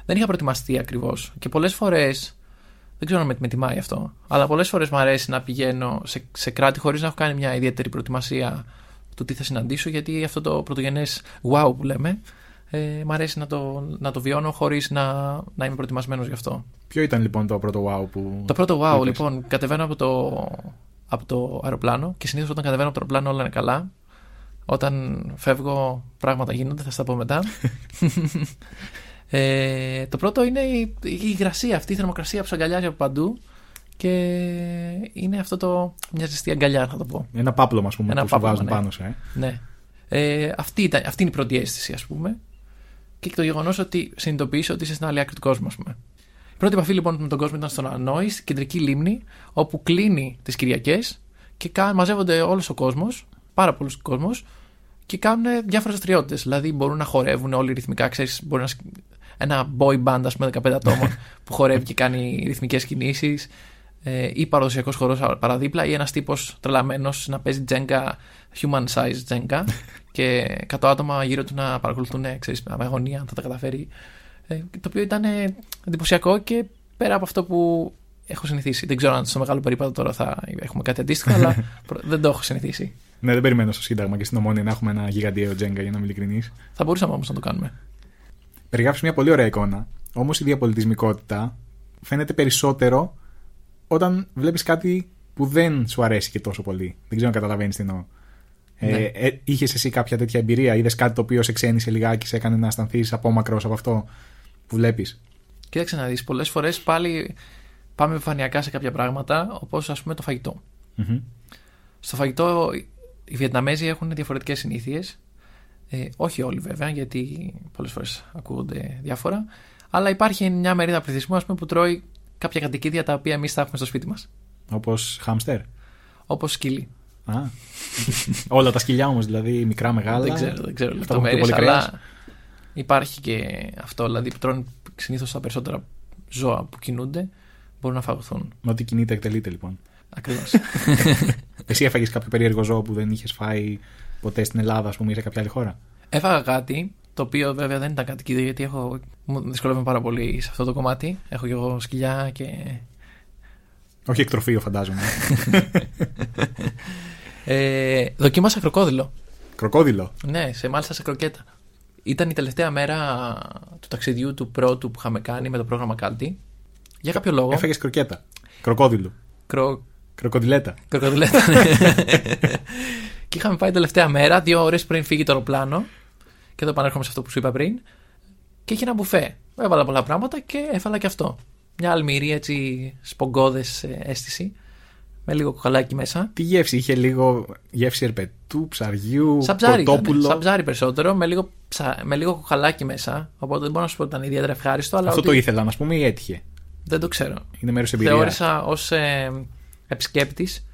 S2: δεν είχα προετοιμαστεί ακριβώς. Και πολλές φορές, δεν ξέρω αν με, με τιμάει αυτό, αλλά πολλές φορές μου αρέσει να πηγαίνω σε, σε κράτη χωρίς να έχω κάνει μια ιδιαίτερη προετοιμασία του τι θα συναντήσω, γιατί αυτό το πρωτογενές wow που λέμε, ε, μ' αρέσει να το, να το βιώνω χωρίς να, να είμαι προετοιμασμένος γι' αυτό.
S1: Ποιο ήταν λοιπόν το πρώτο wow που...
S2: Το πρώτο wow,
S1: είπες;
S2: λοιπόν, κατεβαίνω από το, από το αεροπλάνο και συνήθως όταν κατεβαίνω από το αεροπλάνο όλα είναι καλά. Όταν φεύγω, πράγματα γίνονται, θα στα πω μετά. ε, το πρώτο είναι η, η υγρασία αυτή, η θερμοκρασία που σε αγκαλιάζει από παντού και είναι αυτό το. μια ζεστή αγκαλιά, θα το πω.
S1: Ένα πάπλωμα ας πούμε
S2: Ένα
S1: που σου
S2: πάπλωμα,
S1: βάζουν
S2: ναι.
S1: πάνω σε. ε.
S2: Ναι. Ε, αυτή, ήταν, αυτή είναι η πρώτη αίσθηση, ας πούμε. Και το γεγονός ότι συνειδητοποιήσει ότι είσαι στην άλλη άκρη του κόσμου, ας πούμε. Η πρώτη επαφή λοιπόν με τον κόσμο ήταν στον Ανόης, στην κεντρική λίμνη, όπου κλείνει τις Κυριακές και κα- μαζεύονται όλος ο κόσμος, πάρα πολλούς κόσμος, και κάνουν διάφορες δραστηριότητες. Δηλαδή μπορούν να χορεύουν όλοι ρυθμικά, ξέρεις, μπορεί να. σκ- Ένα boy band, ας πούμε, 15 ατόμων που χορεύει και κάνει ρυθμικές κινήσεις. Ε, ή παραδοσιακός χορός παραδίπλα, ή ένας τύπος τρελαμένος να παίζει τζέγκα, human size τζέγκα, και 100 άτομα γύρω του να παρακολουθούν, ξέρεις, με αγωνία αν θα τα καταφέρει. Ε, το οποίο ήταν ε, εντυπωσιακό και πέρα από αυτό που έχω συνηθίσει. Δεν ξέρω αν στο μεγάλο περίπατο τώρα θα έχουμε κάτι αντίστοιχο, αλλά προ- δεν το έχω συνηθίσει.
S1: Ναι, δεν περιμένω στο Σύνταγμα και στην Ομόνια να έχουμε ένα γιγαντιαίο τζέγκα για να είμαι ειλικρινή.
S2: Θα μπορούσαμε όμως να το κάνουμε.
S1: Περιγράφεις μια πολύ ωραία εικόνα. Όμως η διαπολιτισμικότητα φαίνεται περισσότερο όταν βλέπεις κάτι που δεν σου αρέσει και τόσο πολύ. Δεν ξέρω αν καταλαβαίνεις τι εννοώ.
S2: Ναι.
S1: Ε, ε, Είχες εσύ κάποια τέτοια εμπειρία, είδες κάτι το οποίο σε ξένησε λιγάκι, σε έκανε να αισθανθείς απόμακρος από αυτό που βλέπεις;
S2: Κοίταξε να δεις, πολλές φορές πάλι πάμε επιφανειακά σε κάποια πράγματα, όπως ας πούμε το φαγητό. Στο φαγητό οι Βιετναμέζοι έχουν διαφορετικές συνήθειες. Ε, όχι όλοι βέβαια, γιατί πολλές φορές ακούγονται διάφορα. Αλλά υπάρχει μια μερίδα πληθυσμού ας πούμε, που τρώει κάποια κατοικίδια τα οποία εμείς θα έχουμε στο σπίτι μας.
S1: Όπως χάμστερ.
S2: Όπως σκύλι.
S1: Α. Όλα τα σκυλιά όμως, δηλαδή μικρά, μεγάλα.
S2: Δεν ξέρω, δεν ξέρω
S1: Αυτά που έχουν
S2: λεπτομέρειες,
S1: πιο πολύ κρέας.
S2: αλλά υπάρχει και αυτό. Δηλαδή που τρώνε συνήθως τα περισσότερα ζώα που κινούνται μπορούν να φαγωθούν.
S1: Με Ό,τι κινείται εκτελείται λοιπόν.
S2: Ακριβώς.
S1: Εσύ έφαγες κάποιο περίεργο ζώο που δεν είχες φάει ποτέ στην Ελλάδα, ας πούμε, ή σε κάποια άλλη χώρα;
S2: Έφαγα κάτι το οποίο βέβαια δεν ήταν κατοικίδιο γιατί έχω, μου δυσκολεύομαι πάρα πολύ σε αυτό το κομμάτι. Έχω και εγώ σκυλιά και.
S1: Όχι εκτροφείο, φαντάζομαι.
S2: Ε, δοκίμασα κροκόδιλο.
S1: Κροκόδιλο;
S2: Ναι, σε, μάλιστα σε κροκέτα. Ήταν η τελευταία μέρα του ταξιδιού του πρώτου που είχαμε κάνει με το πρόγραμμα Κάλτι. Για κάποιο λόγο.
S1: Έφαγες κροκέτα. Κροκόδιλο.
S2: Κρο...
S1: Κροκοδιλέτα.
S2: Κροκοδιλέτα. ναι. και είχαμε πάει τελευταία μέρα, δύο ώρες πριν φύγει το αεροπλάνο. Και εδώ επανέρχομαι σε αυτό που σου είπα πριν. Και είχε ένα μπουφέ. Έβαλα πολλά πράγματα και έφαλα και αυτό. Μια αλμυρή έτσι σπογκώδες αίσθηση. Με λίγο κοκαλάκι μέσα.
S1: Τι γεύση, είχε λίγο γεύση ερπετού, ψαριού,
S2: Σαν ψάρι, ήταν,
S1: κοτόπουλο.
S2: σαν ψάρι περισσότερο, με λίγο, ψα... με λίγο κοκαλάκι μέσα. Οπότε δεν μπορώ να σου πω ότι ήταν ιδιαίτερα ευχάριστο, αλλά
S1: Αυτό
S2: ότι...
S1: το ήθελα να πούμε ή έτυχε.
S2: δεν το ξέρω.
S1: Είναι μέρος εμπειρίας.
S2: Θεώρησα ως ε, επισκέπτης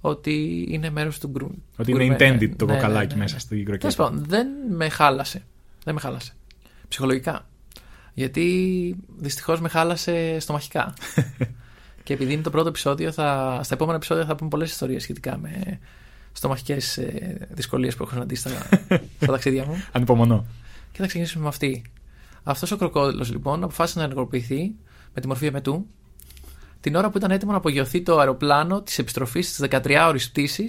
S2: ότι είναι μέρος του γκρου.
S1: Ότι είναι
S2: γκουρμέ.
S1: intended το
S2: Ναι, ναι,
S1: κοκαλάκι
S2: ναι, ναι.
S1: μέσα στην
S2: Τέλος
S1: κροκέτα.
S2: πάντων, δεν με χάλασε. Δεν με χάλασε. Ψυχολογικά. Γιατί δυστυχώς με χάλασε στομαχικά. και επειδή είναι το πρώτο επεισόδιο, θα, στα επόμενα επεισόδια θα πούμε πολλές ιστορίες σχετικά με στομαχικές δυσκολίες που έχω συναντήσει στα, στα ταξίδια μου.
S1: Ανυπομονώ.
S2: Και θα ξεκινήσουμε με αυτή. Αυτός ο κροκόδηλο λοιπόν αποφάσισε να ενεργοποιηθεί με τη μορφή εμετού την ώρα που ήταν έτοιμο να απογειωθεί το αεροπλάνο της επιστροφής τη 13ωρη πτήση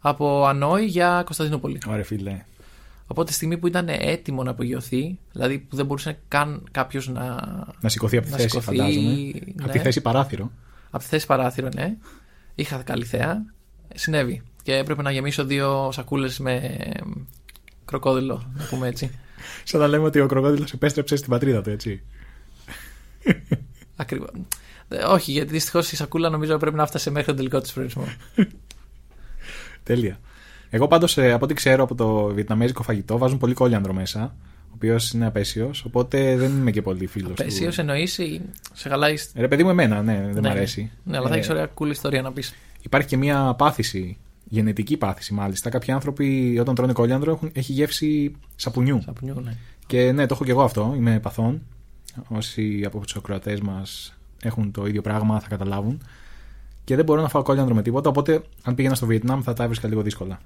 S2: από Ανόη για Κωνσταντινούπολη.
S1: Ωραία, φίλε.
S2: Οπότε τη στιγμή που ήταν έτοιμο να απογειωθεί, δηλαδή που δεν μπορούσε καν κάποιος να.
S1: Να σηκωθεί από τη
S2: Να
S1: θέση,
S2: σηκωθεί,
S1: φαντάζομαι.
S2: ναι.
S1: Από τη θέση παράθυρο.
S2: Από τη θέση παράθυρο, ναι. Είχα καλή θέα. Συνέβη. Και έπρεπε να γεμίσω δύο σακούλες με κροκόδιλο, να πούμε έτσι.
S1: Σαν να λέμε ότι ο κροκόδιλος επέστρεψε στην πατρίδα του, έτσι.
S2: Ακριβώς. Όχι, γιατί δυστυχώς η σακούλα νομίζω πρέπει να φτάσει μέχρι τον τελικό της προορισμό.
S1: Τέλεια. Εγώ πάντως, από ό,τι ξέρω από το βιετναμέζικο φαγητό, βάζουν πολύ κόλιανδρο μέσα. Ο οποίος είναι απέσιος, οπότε δεν είμαι και πολύ φίλος του.
S2: Πεσίω εννοείς ή σε χαλάει.
S1: Ρε παιδί μου, εμένα, ναι, δεν
S2: Ναι.
S1: μ' αρέσει.
S2: Ναι, αλλά θα
S1: Ε,
S2: έχεις ωραία cool ιστορία να πεις.
S1: Υπάρχει και μια πάθηση, γενετική πάθηση μάλιστα. Κάποιοι άνθρωποι όταν τρώνε κόλιανδρο έχουν, έχει γεύση σαπουνιού.
S2: Σαπουνιού, ναι.
S1: Και ναι, το έχω και εγώ αυτό. Είμαι παθών. Όσοι από τους ακροατές μας έχουν το ίδιο πράγμα θα καταλάβουν. Και δεν μπορώ να φάω κόλιανδρο με τίποτα. Οπότε, αν πήγαινα στο Βιετνάμ, θα τα έβρισκα λίγο δύσκολα.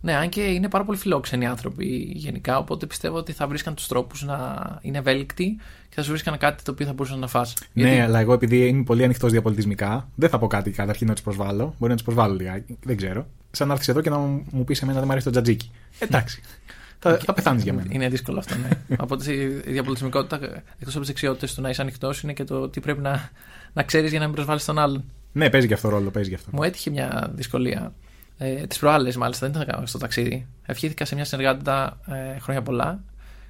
S2: Ναι, αν και είναι πάρα πολύ φιλόξενοι άνθρωποι γενικά, οπότε πιστεύω ότι θα βρίσκαν τους τρόπους να είναι ευέλικτοι και θα σου βρίσκαν κάτι το οποίο θα μπορούσαν να φας.
S1: Ναι, αλλά εγώ επειδή είμαι πολύ ανοιχτός διαπολιτισμικά, δεν θα πω κάτι καταρχήν να τους προσβάλλω. Μπορεί να τους προσβάλλω λιγάκι. Δεν ξέρω. Σαν να έρθεις εδώ και να μου μου πεις εμένα δεν μου αρέσει το τζατζίκι. Εντάξει. Θα, θα πεθάνεις για μένα.
S2: Είναι δύσκολο αυτό, ναι. Οπότε η διαπολιτισμικότητα, εκτός από τις δεξιότητες του να είσαι ανοιχτός, είναι και το τι πρέπει να, να ξέρεις για να μην προσβάλλεις τον άλλον.
S1: Ναι, παίζει και αυτό ρόλο. Παίζει και αυτό.
S2: Μου έτυχε μια δυσκολία. Ε, τις προάλλες, μάλιστα, δεν ήταν στο ταξίδι. Ευχήθηκα σε μια συνεργάτητα ε, χρόνια πολλά.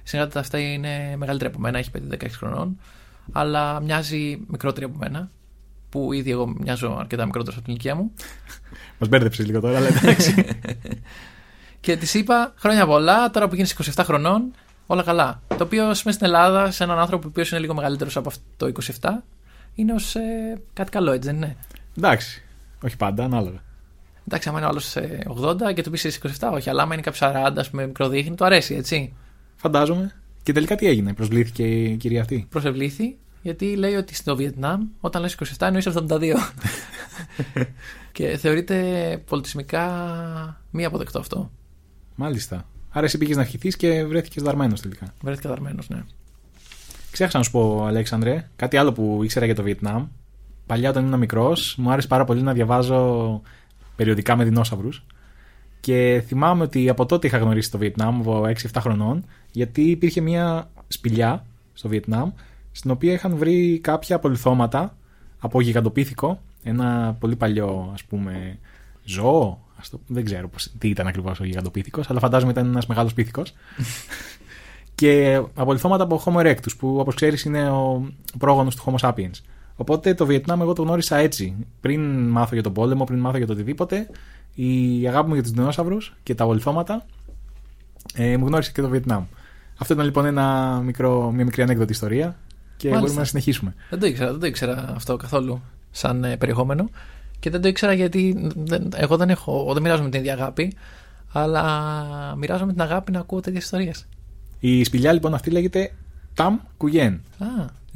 S2: Η συνεργάτητα αυτή είναι μεγαλύτερη από μένα, έχει 5-16 χρονών, αλλά μοιάζει μικρότερη από μένα. Που ήδη εγώ μοιάζω αρκετά μικρότερο από την ηλικία μου.
S1: Μας μπέρδεψες λίγο τώρα, αλλά εντάξει.
S2: Και της είπα χρόνια πολλά, τώρα που γίνεις 27 χρονών, όλα καλά. Το οποίο σημαίνει στην Ελλάδα, σε έναν άνθρωπο που είναι λίγο μεγαλύτερος από αυτό το 27, είναι ως ε, κάτι καλό, έτσι δεν είναι;
S1: εντάξει. Όχι πάντα, ανάλογα.
S2: Εντάξει, άμα είναι ο άλλος 80 και του πεις 27, όχι, αλλά άμα είναι κάποιος 40, ας πούμε, μικρό δείχνει, το αρέσει, έτσι.
S1: Φαντάζομαι. Και τελικά τι έγινε, προσβλήθηκε η κυρία αυτή;
S2: Προσευλήθη, γιατί λέει ότι στο Βιετνάμ, όταν λες 27, εννοείς 72. και θεωρείται πολιτισμικά μη αποδεκτό αυτό.
S1: Μάλιστα. Άρα εσύ πήγες να ευχηθεί και βρέθηκες δαρμένος τελικά.
S2: Βρέθηκα δαρμένος, ναι.
S1: Ξέχασα να σου πω, Αλέξανδρε, κάτι άλλο που ήξερα για το Βιετνάμ. Παλιά, όταν ήμουν μικρός, μου άρεσε πάρα πολύ να διαβάζω περιοδικά με δεινόσαυρους. Και θυμάμαι ότι από τότε είχα γνωρίσει το Βιετνάμ, από 6-7 χρονών, γιατί υπήρχε μια σπηλιά στο Βιετνάμ, στην οποία είχαν βρει κάποια απολυθώματα από γιγαντοπίθηκο, ένα πολύ παλιό, ας πούμε, ζώο. Ας το, δεν ξέρω πώς, τι ήταν ακριβώς ο γιγαντοπίθηκος, αλλά φαντάζομαι ήταν ένας μεγάλος πίθηκος. και απολυθώματα από Homo erectus, που όπως ξέρεις είναι ο πρόγονος του Homo sapiens. Οπότε το Βιετνάμ εγώ το γνώρισα έτσι. Πριν μάθω για τον πόλεμο, πριν μάθω για το οτιδήποτε, η αγάπη μου για τους δεινόσαυρους και τα απολυθώματα ε, μου γνώρισε και το Βιετνάμ. Αυτό ήταν λοιπόν ένα μικρό, μια μικρή ανέκδοτη ιστορία και
S2: Μάλιστα.
S1: μπορούμε να συνεχίσουμε.
S2: Δεν το ήξερα, δεν το ήξερα αυτό καθόλου σαν ε, περιεχόμενο. Και δεν το ήξερα γιατί δεν, εγώ δεν, έχω, δεν μοιράζομαι την ίδια αγάπη, αλλά μοιράζομαι την αγάπη να ακούω τέτοιες ιστορίες.
S1: Η σπηλιά λοιπόν αυτή λέγεται Ταμ Κουγέν.
S2: Α,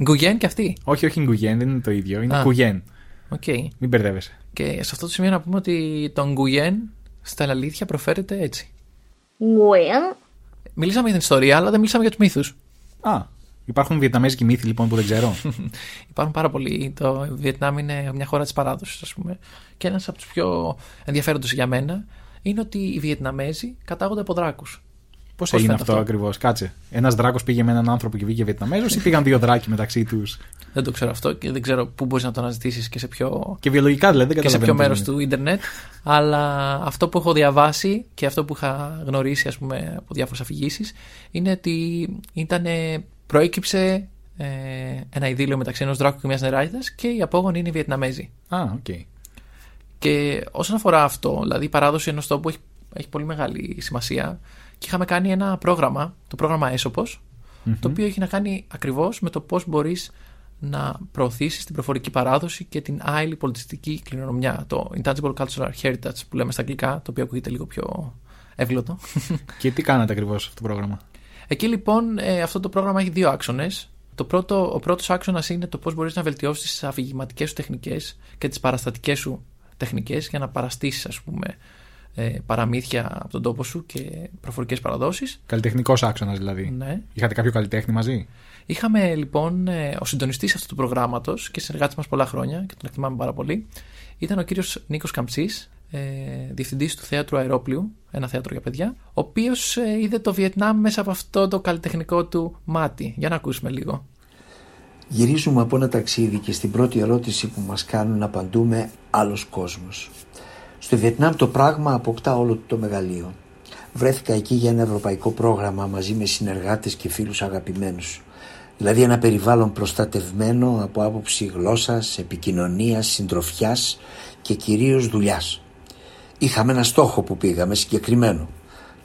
S2: γκουγέν και αυτή.
S1: Όχι, όχι Γκουγέν, δεν είναι το ίδιο, είναι
S2: Α.
S1: Κουγέν.
S2: Οκ.
S1: Μην μπερδεύεσαι.
S2: Και σε αυτό το σημείο να πούμε ότι το γκουγέν στα αλήθεια προφέρεται έτσι.
S4: Nguyễn,
S2: Μιλήσαμε για την ιστορία, αλλά δεν μιλήσαμε για τους μύθους.
S1: Α, υπάρχουν βιετναμέζικοι μύθοι λοιπόν που δεν ξέρω;
S2: Υπάρχουν πάρα πολλοί. Το Βιετνάμ είναι μια χώρα της παράδοσης, ας πούμε. Και ένας από τους πιο ενδιαφέροντες για μένα είναι ότι οι Βιετναμέζοι κατάγονται από δράκους.
S1: Πώς
S2: Πώς
S1: έγινε
S2: φαίνεται
S1: αυτό,
S2: αυτό;
S1: ακριβώς, κάτσε. Ένας δράκος πήγε με έναν άνθρωπο και βγήκε Βιετναμέζος ή πήγαν δύο δράκοι μεταξύ τους;
S2: Δεν το ξέρω αυτό και δεν ξέρω πού μπορείς να το αναζητήσεις και σε ποιο,
S1: Και βιολογικά δηλαδή δεν
S2: και σε
S1: καταλαβαίνω.
S2: ποιο
S1: τι
S2: μέρος
S1: γίνεται.
S2: του ίντερνετ. αλλά αυτό που έχω διαβάσει και αυτό που είχα γνωρίσει ας πούμε, από διάφορες αφηγήσεις είναι ότι ήταν, προέκυψε ε, ένα ειδύλλιο μεταξύ ενός δράκου και μιας νεράιδας και οι απόγονοι είναι οι Βιετναμέζοι.
S1: Α, οκ.
S2: Και όσον αφορά αυτό, δηλαδή η παράδοση ενός τόπου έχει, έχει πολύ μεγάλη σημασία. Και είχαμε κάνει ένα πρόγραμμα, το πρόγραμμα Έσωπος, το οποίο έχει να κάνει ακριβώς με το πώς μπορείς να προωθήσεις την προφορική παράδοση και την άυλη πολιτιστική κληρονομιά. Το Intangible Cultural Heritage που λέμε στα αγγλικά, το οποίο ακούγεται λίγο πιο εύγλωτο.
S1: Και τι κάνατε ακριβώς αυτό το πρόγραμμα;
S2: Εκεί λοιπόν ε, αυτό το πρόγραμμα έχει δύο άξονες. Το πρώτο, ο πρώτος άξονας είναι το πώς μπορείς να βελτιώσεις τις αφηγηματικές σου τεχνικές και τις παραστατικές σου τεχνικές για να παραστήσεις, ας πούμε, ε, παραμύθια από τον τόπο σου και προφορικές παραδόσεις.
S1: Καλλιτεχνικός άξονας δηλαδή.
S2: Ναι.
S1: Είχατε κάποιο καλλιτέχνη μαζί;
S2: Είχαμε λοιπόν ε, ο συντονιστής αυτού του προγράμματος και συνεργάτης μας πολλά χρόνια και τον εκτιμάμε πάρα πολύ. Ήταν ο κύριος Νίκος Καμψής, ε, διευθυντής του Θέατρου Αερόπλιου, ένα θέατρο για παιδιά, ο οποίος ε, είδε το Βιετνάμ μέσα από αυτό το καλλιτεχνικό του μάτι. Για να ακούσουμε λίγο.
S5: Γυρίζουμε από ένα ταξίδι και στην πρώτη ερώτηση που μας κάνουν απαντούμε άλλος κόσμος. Στο Βιετνάμ το πράγμα αποκτά όλο το μεγαλείο. Βρέθηκα εκεί για ένα ευρωπαϊκό πρόγραμμα μαζί με συνεργάτες και φίλους αγαπημένους. Δηλαδή ένα περιβάλλον προστατευμένο από άποψη γλώσσας, επικοινωνίας, συντροφιάς και κυρίως δουλειάς. Είχαμε ένα στόχο που πήγαμε συγκεκριμένο.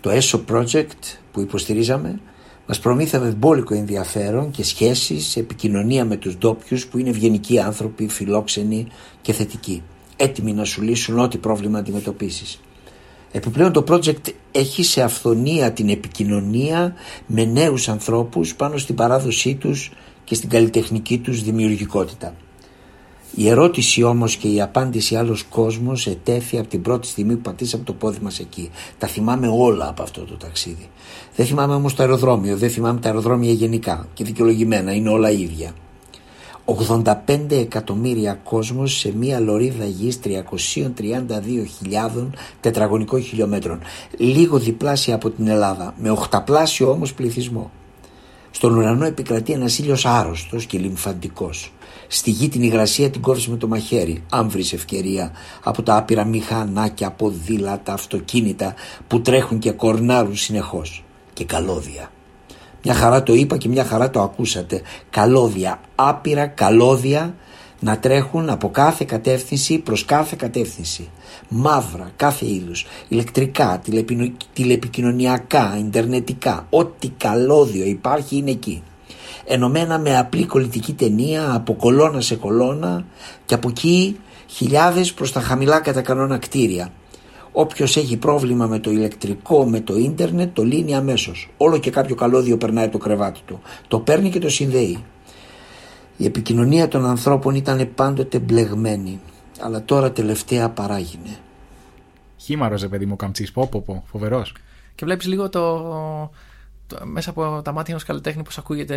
S5: Το ESO Project που υποστηρίζαμε μας προμήθευε μπόλικο ενδιαφέρον και σχέσεις, επικοινωνία με τους ντόπιους που είναι ευγενικοί άνθρωποι, φιλόξενοι και θετικοί. Έτοιμοι να σου λύσουν ό,τι πρόβλημα αντιμετωπίσεις. Επιπλέον το project έχει σε αυθονία την επικοινωνία με νέους ανθρώπους πάνω στην παράδοσή τους και στην καλλιτεχνική τους δημιουργικότητα. Η ερώτηση όμως και η απάντηση άλλος κόσμος ετέθη από την πρώτη στιγμή που πατήσαμε το πόδι μας εκεί. Τα θυμάμαι όλα από αυτό το ταξίδι. Δεν θυμάμαι όμως το αεροδρόμιο, δεν θυμάμαι τα αεροδρόμια γενικά και δικαιολογημένα, είναι όλα ίδια. 85 εκατομμύρια κόσμος σε μία λωρίδα γης 332.000 τετραγωνικών χιλιόμετρων. Λίγο διπλάσια από την Ελλάδα, με οχταπλάσιο όμως πληθυσμό. Στον ουρανό επικρατεί ένας ήλιος άρρωστος και λιμφαντικός. Στη γη την υγρασία την κόβεις με το μαχαίρι, αν βρεις ευκαιρία, από τα άπειρα μηχανάκια, ποδήλατα, αυτοκίνητα που τρέχουν και κορνάρουν συνεχώς. Και καλώδια. Μια χαρά το είπα και μια χαρά το ακούσατε. Καλώδια, άπειρα καλώδια να τρέχουν από κάθε κατεύθυνση προς κάθε κατεύθυνση. Μαύρα, κάθε είδους, ηλεκτρικά, τηλεπινο- τηλεπικοινωνιακά, ιντερνετικά, ό,τι καλώδιο υπάρχει είναι εκεί. Ενωμένα με απλή κολλητική ταινία από κολόνα σε κολόνα και από εκεί χιλιάδες προς τα χαμηλά κατά κανόνα κτίρια. Όποιος έχει πρόβλημα με το ηλεκτρικό, με το ίντερνετ, το λύνει αμέσως. Όλο και κάποιο καλώδιο περνάει το κρεβάτι του. Το παίρνει και το συνδέει. Η επικοινωνία των ανθρώπων ήταν πάντοτε μπλεγμένη, αλλά τώρα τελευταία παράγινε.
S1: Χήμαρος, ρε παιδί μου, καμτσής. Πω, πω, πω. Φοβερός.
S2: Και βλέπεις λίγο το, το- μέσα από τα μάτια ενός καλλιτέχνη πώ ακούγεται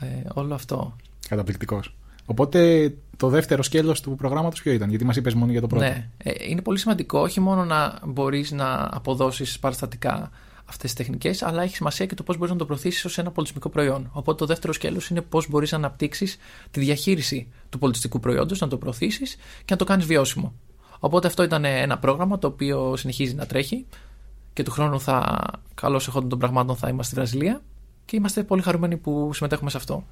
S2: ε, όλο αυτό.
S1: Καταπληκτικός. Οπότε το δεύτερο σκέλος του προγράμματος ποιο ήταν, γιατί μας είπες μόνο για το πρώτο.
S2: Ναι, ε, είναι πολύ σημαντικό όχι μόνο να μπορείς να αποδώσεις παραστατικά αυτές τις τεχνικές, αλλά έχει σημασία και το πώς μπορείς να το προωθήσεις ως ένα πολιτισμικό προϊόν. Οπότε το δεύτερο σκέλος είναι πώς μπορείς να αναπτύξεις τη διαχείριση του πολιτιστικού προϊόντος, να το προωθήσεις και να το κάνεις βιώσιμο. Οπότε αυτό ήταν ένα πρόγραμμα το οποίο συνεχίζει να τρέχει και του χρόνου θα, καλώς εχόντων των πραγμάτων, θα είμαστε στη Βραζιλία και είμαστε πολύ χαρούμενοι που συμμετέχουμε σε αυτό.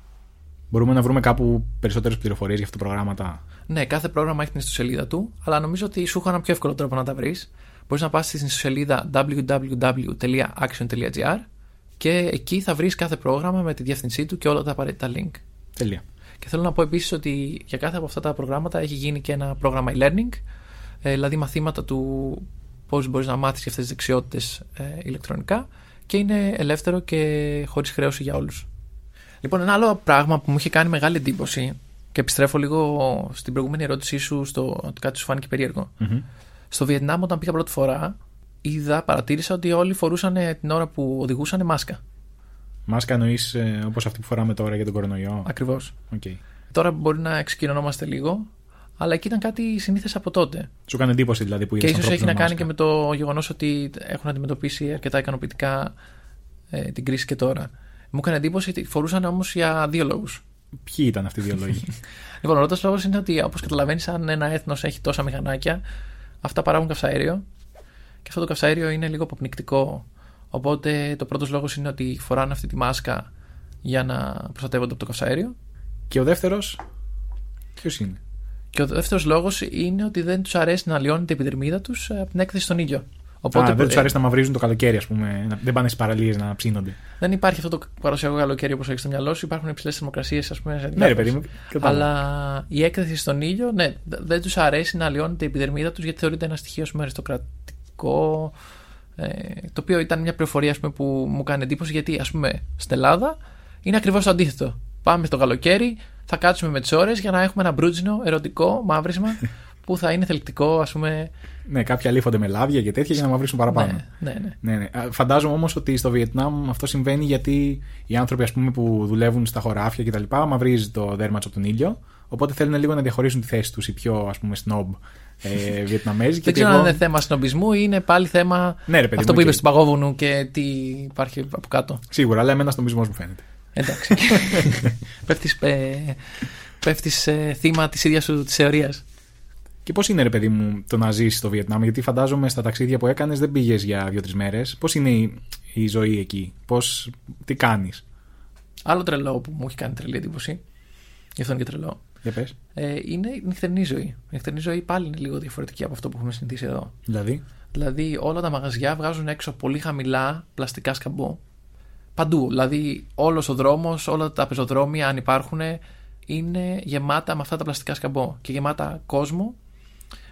S1: Μπορούμε να βρούμε κάπου περισσότερες πληροφορίες για αυτά τα προγράμματα;
S2: Ναι, κάθε πρόγραμμα έχει την ιστοσελίδα του, αλλά νομίζω ότι σου έχω ένα πιο εύκολο τρόπο να τα βρεις. Μπορείς να πας στην ιστοσελίδα www.action.gr και εκεί θα βρεις κάθε πρόγραμμα με τη διεύθυνσή του και όλα τα απαραίτητα link.
S1: Τέλεια.
S2: Και θέλω να πω επίσης ότι για κάθε από αυτά τα προγράμματα έχει γίνει και ένα πρόγραμμα e-learning, ε, δηλαδή μαθήματα του πώς μπορείς να μάθεις αυτές τις δεξιότητες ηλεκτρονικά και είναι ελεύθερο και χωρίς χρέωση για όλους. Λοιπόν, ένα άλλο πράγμα που μου είχε κάνει μεγάλη εντύπωση και επιστρέφω λίγο στην προηγούμενη ερώτησή σου στο ότι κάτι σου φάνηκε περίεργο.
S1: Μμμ.
S2: Στο Βιετνάμ, όταν πήγα πρώτη φορά, είδα, παρατήρησα ότι όλοι φορούσαν ε, την ώρα που οδηγούσαν μάσκα.
S1: Μάσκα εννοείς ε, όπως αυτή που φοράμε τώρα για τον κορονοϊό;
S2: Ακριβώς.
S1: Οκ.
S2: Τώρα μπορεί να εξοικειωνόμαστε λίγο, αλλά εκεί ήταν κάτι σύνηθες από τότε.
S1: Σου έκανε εντύπωση δηλαδή που
S2: Και
S1: είδες
S2: ίσως έχει να
S1: ανθρώπους
S2: κάνει και με το γεγονός ότι έχουν αντιμετωπίσει αρκετά ικανοποιητικά ε, την κρίση και τώρα. Μου έκανε εντύπωση ότι φορούσαν όμως για δύο λόγους.
S1: Ποιοι ήταν αυτοί οι δύο λόγοι;
S2: Λοιπόν, ο πρώτος λόγος είναι ότι όπως καταλαβαίνεις, αν ένα έθνος έχει τόσα μηχανάκια, αυτά παράγουν καυσαέριο και αυτό το καυσαέριο είναι λίγο αποπνικτικό. Οπότε το πρώτος λόγος είναι ότι φοράνε αυτή τη μάσκα για να προστατεύονται από το καυσαέριο.
S1: και ο δεύτερος. Ποιος είναι;
S2: Και ο δεύτερος λόγος είναι ότι δεν τους αρέσει να λιώνεται η επιδερμίδα τους από την έκθεση στον ήλιο. Οπότε
S1: Α, δεν
S2: ε,
S1: του αρέσει να μαυρίζουν το καλοκαίρι, ας πούμε. να- Δεν πάνε στις παραλίες να ψήνονται.
S2: δεν υπάρχει αυτό το παραδοσιακό καλοκαίρι όπως έχεις στο μυαλό σου. Υπάρχουν υψηλές θερμοκρασίες, ας πούμε. σε
S1: Ναι, ρε
S2: διάφορες-
S1: παιδί μου. κατάλαβα.
S2: Αλλά η έκθεση στον ήλιο, ναι, δε- δεν τους αρέσει να λιώνεται η επιδερμίδα τους γιατί θεωρείται ένα στοιχείο ας πούμε, αριστοκρατικό Ε, το οποίο ήταν μια πληροφορία ας πούμε, που μου κάνει εντύπωση γιατί ας πούμε στην Ελλάδα είναι ακριβώς το αντίθετο. Πάμε στο καλοκαίρι, θα κάτσουμε με τις ώρες για να έχουμε ένα μπρούτζινο ερωτικό μαύρισμα που θα είναι θελκτικό, ας πούμε.
S1: Ναι, κάποιοι αλήφονται με λάβια και τέτοια για να μαυρίσουν παραπάνω.
S2: Ναι, ναι, ναι.
S1: Ναι, ναι. Α, Φαντάζομαι όμως ότι στο Βιετνάμ αυτό συμβαίνει γιατί οι άνθρωποι ας πούμε, που δουλεύουν στα χωράφια κτλ. μαυρίζει το δέρμα τους από τον ήλιο. Οπότε θέλουν λίγο να διαχωρίσουν τη θέση τους οι πιο ας πούμε, σνόμπ ε, Βιετναμέζοι.
S2: Δεν ξέρω αν είναι θέμα σνομπισμού ή είναι πάλι θέμα
S1: Ναι, ρε παιδί
S2: αυτό
S1: μου,
S2: που είπες
S1: οκ.
S2: του παγόβουνου και τι υπάρχει από κάτω.
S1: Σίγουρα, αλλά εμένα σνομπισμός μου φαίνεται.
S2: Εντάξει. πέφτεις, ε, πέφτεις ε, θύμα της ίδιας σου της θεωρίας.
S1: Και πώς είναι, ρε παιδί μου, το να ζήσει στο Βιετνάμ, γιατί φαντάζομαι στα ταξίδια που έκανες δεν πήγες για δύο-τρεις μέρες. Πώς είναι η, η ζωή εκεί, πώς, τι κάνεις;
S2: Άλλο τρελό που μου έχει κάνει τρελή εντύπωση, γι' αυτό είναι και τρελό,
S1: Για πες.
S2: ε, είναι η νυχτερινή ζωή. Η νυχτερινή ζωή πάλι είναι λίγο διαφορετική από αυτό που έχουμε συνηθίσει εδώ.
S1: Δηλαδή;
S2: Δηλαδή όλα τα μαγαζιά βγάζουν έξω πολύ χαμηλά πλαστικά σκαμπό. Παντού. Δηλαδή όλος ο δρόμος, όλα τα πεζοδρόμια αν υπάρχουν είναι γεμάτα με αυτά τα πλαστικά σκαμπό και γεμάτα κόσμο.